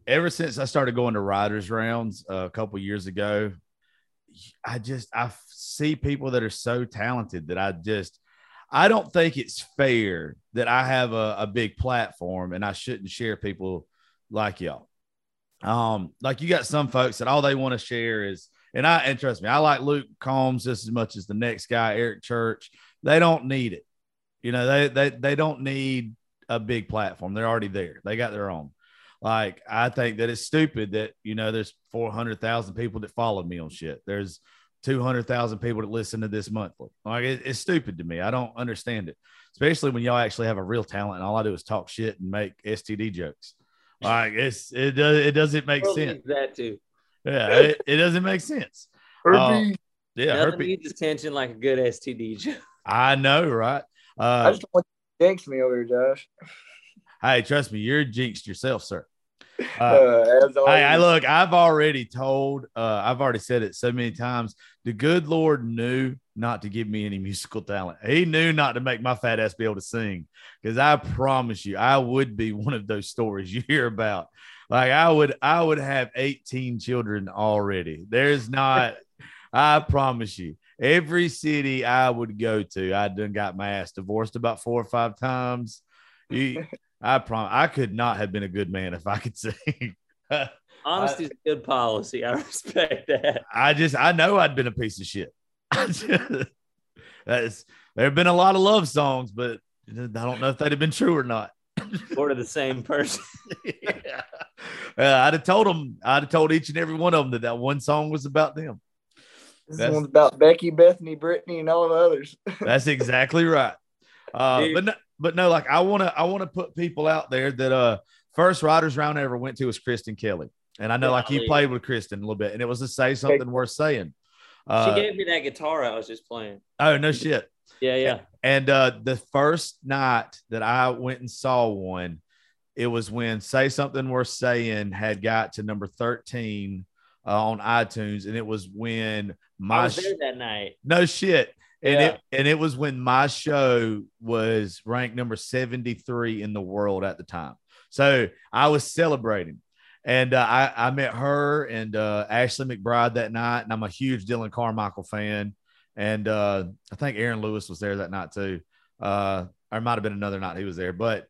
ever since I started going to writers rounds uh, a couple years ago, I just I see people that are so talented that I just I don't think it's fair that I have a, a big platform and I shouldn't share people like y'all. Um, like you got some folks that all they want to share is, and I and trust me, I like Luke Combs just as much as the next guy, Eric Church. They don't need it. You know, they they they don't need a big platform. They're already there. They got their own. Like I think that it's stupid that you know there's four hundred thousand people that follow me on shit. There's two hundred thousand people that listen to this monthly. Like it, it's stupid to me. I don't understand it, especially when y'all actually have a real talent and all I do is talk shit and make STD jokes. Like it's it does it doesn't make Well, sense. That too. Yeah, it, it doesn't make sense. Herpes. Yeah, Nothing herpes. needs attention like a good STD joke. I know, right? I Uh, just don't want you to jinx me over here, Josh. hey, trust me, you're jinxed yourself, sir. Uh, Uh, as. Hey, I look, I've already told, uh, I've already said it so many times. The good Lord knew not to give me any musical talent. He knew not to make my fat ass be able to sing. Because I promise you, I would be one of those stories you hear about. Like I would, I would have 18 children already. There's not, I promise you, every city I would go to, I done got my ass divorced about four or five times. You, I promise, I could not have been a good man if I could sing. Honesty is a good policy. I respect that. I just I know I'd been a piece of shit. That's there have been a lot of love songs, but I don't know if they'd have been true or not. Or to the same person. yeah. Uh, I'd have told them. I'd have told each and every one of them that that one song was about them. This That's- one's about Becky, Bethany, Brittany, and all the others. That's exactly right. Uh, but no, but no, like I want to I want to put people out there that uh first writers round I ever went to was Kristen Kelly, and I know like you Golly. played with Kristen a little bit, and it was to say something worth saying. Uh, she gave me that guitar I was just playing. oh no shit. Yeah, yeah. And uh, the first night that I went and saw one, it was when Say Something Worth Saying had got to number 13 uh, on iTunes. And it was when I my, was there that night. no shit. And Yeah. it and it was when my show was ranked number 73 in the world at the time. So I was celebrating. And uh, I, I met her and uh, Ashley McBryde that night. And I'm a huge Dillon Carmichael fan. And uh, I think Aaron Lewis was there that night too. Uh, or might have been another night he was there. But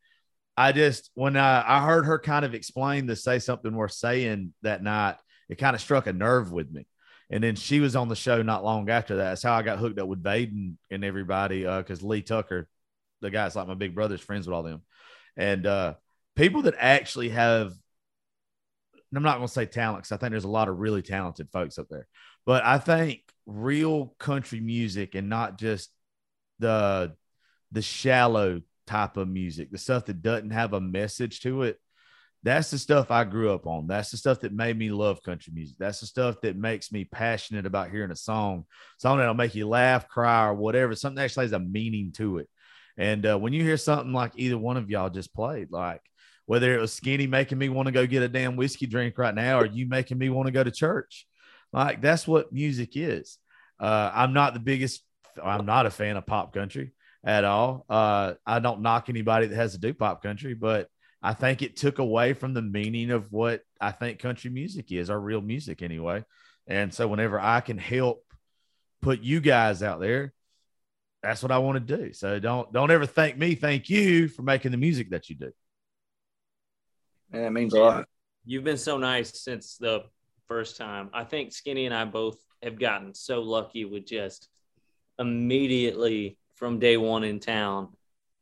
I just when I, I heard her kind of explain to say something worth saying that night, it kind of struck a nerve with me. And then she was on the show not long after that. That's how I got hooked up with Vaden and everybody. Uh, because Lee Tucker, the guy's like my big brother's friends with all them. And uh people that actually have I'm not gonna say talent because I think there's a lot of really talented folks up there. But I think real country music and not just the the shallow type of music, the stuff that doesn't have a message to it. That's the stuff I grew up on. That's the stuff that made me love country music. That's the stuff that makes me passionate about hearing a song, song that'll make you laugh, cry, or whatever. Something that actually has a meaning to it. And uh, when you hear something like either one of y'all just played, like whether it was Skinny making me want to go get a damn whiskey drink right now, or you making me want to go to church, like that's what music is. Uh, I'm not the biggest. I'm not a fan of pop country at all. Uh, I don't knock anybody that has to do pop country, but I think it took away from the meaning of what I think country music is, our real music anyway. And so whenever I can help put you guys out there, that's what I want to do. So don't don't ever thank me, thank you for making the music that you do. Man, it means a lot. You've been so nice since the first time. I think Skinny and I both have gotten so lucky with just immediately from day one in town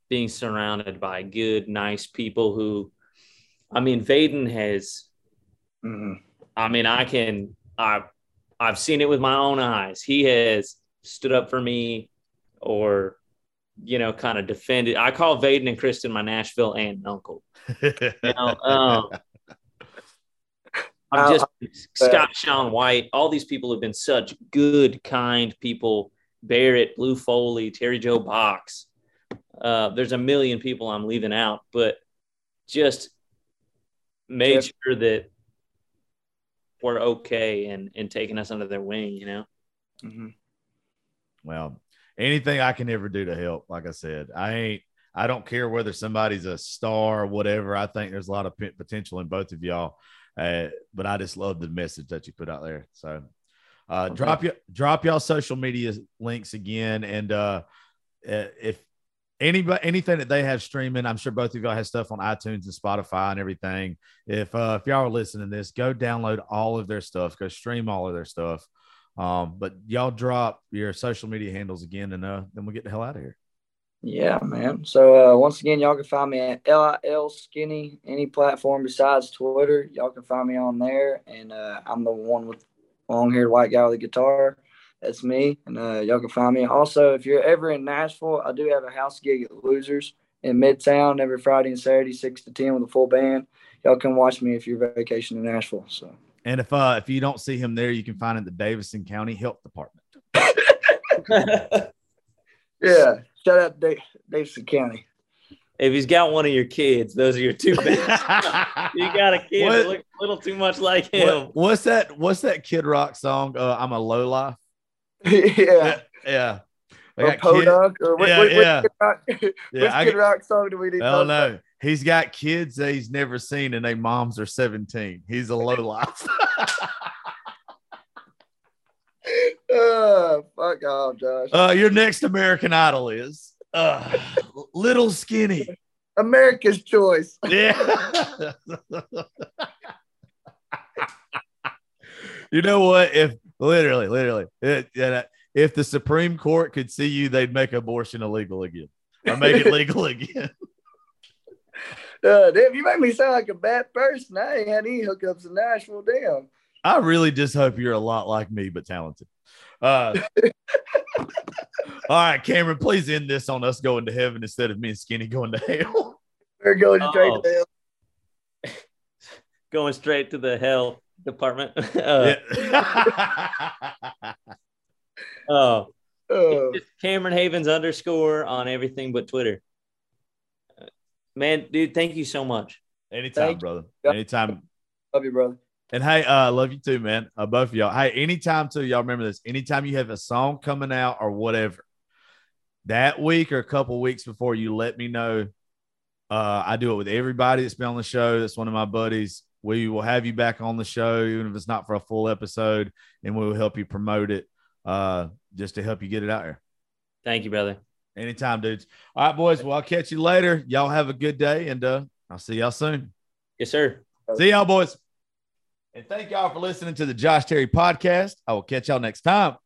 being surrounded by good, nice people who, I mean, Vaden has, hmm I mean, I can, I've, I've seen it with my own eyes. He has stood up for me or, you know, kind of defended. I call Vaden and Kristen my Nashville aunt and uncle. You know, um, I'm just Scott Sean White. All these people have been such good, kind people. Barrett, Blue Foley, Terry Joe Box. Uh, there's a million people I'm leaving out, but just made Yes. sure that we're okay and and taking us under their wing. You know. Mm-hmm. Well, anything I can ever do to help, like I said, I ain't. I don't care whether somebody's a star or whatever. I think there's a lot of p- potential in both of y'all, uh, but I just love the message that you put out there. So, uh, Okay. drop your drop y'all social media links again, and uh, uh, if anybody anything that they have streaming, I'm sure both of y'all have stuff on iTunes and Spotify and everything. If uh, if y'all are listening to this, go download all of their stuff, go stream all of their stuff. Um, but y'all drop your social media handles again, and uh, then we'll get the hell out of here. Yeah, man. So uh, once again, y'all can find me at LIL Skinny, any platform besides Twitter. Y'all can find me on there, and uh, I'm the one with long-haired white guy with a guitar. That's me, and uh, y'all can find me. Also, if you're ever in Nashville, I do have a house gig at Losers in Midtown every Friday and Saturday, six to ten with a full band. Y'all can watch me if you're vacationing in Nashville. So And if uh, if you don't see him there, you can find him at the Davidson County Health Department. yeah, shout out to Da- Davidson County. If he's got one of your kids, those are your two best. you got a kid What- that looks a little too much like him. What- what's that? What's that Kid Rock song? Uh, I'm a low life. yeah. yeah. I Or Podunk, or what, Yeah, what, yeah. Kid Yeah, which I Kid get- Rock song do we need? to I don't talk know. He's got kids that he's never seen, and their moms are 17. He's a low life. Uh, fuck off, Josh. uh, your next American Idol is uh, Little Skinny. America's Choice. Yeah. you know what? If literally, literally, it, if the Supreme Court could see you, they'd make abortion illegal again or make it legal again. Uh, damn, you make me sound like a bad person. I ain't had any hookups in Nashville. Damn. I really just hope you're a lot like me, but talented. Uh, all right, Cameron, please end this on us going to heaven instead of me and Skinny going to hell. We're going straight Oh. to hell. Going straight to the hell department. uh, Yeah. Oh, It's Cameron Havens underscore on everything but Twitter. Uh, Man, dude, thank you so much. Anytime, Thank brother. Yep. Anytime. love you, brother. And hey, uh, love you too, man. Uh, both of y'all. Hey, anytime too, y'all remember this. Anytime you have a song coming out or whatever, that week or a couple weeks before, you let me know. Uh, I do it with everybody that's been on the show. That's one of my buddies. We will have you back on the show, even if it's not for a full episode, and we will help you promote it, uh, just to help you get it out there. Thank you, brother. Anytime, dudes. All right, boys. Well, I'll catch you later. Y'all have a good day, and uh, I'll see y'all soon. Yes, sir. See y'all, boys. And thank y'all for listening to the Josh Terry podcast. I will catch y'all next time.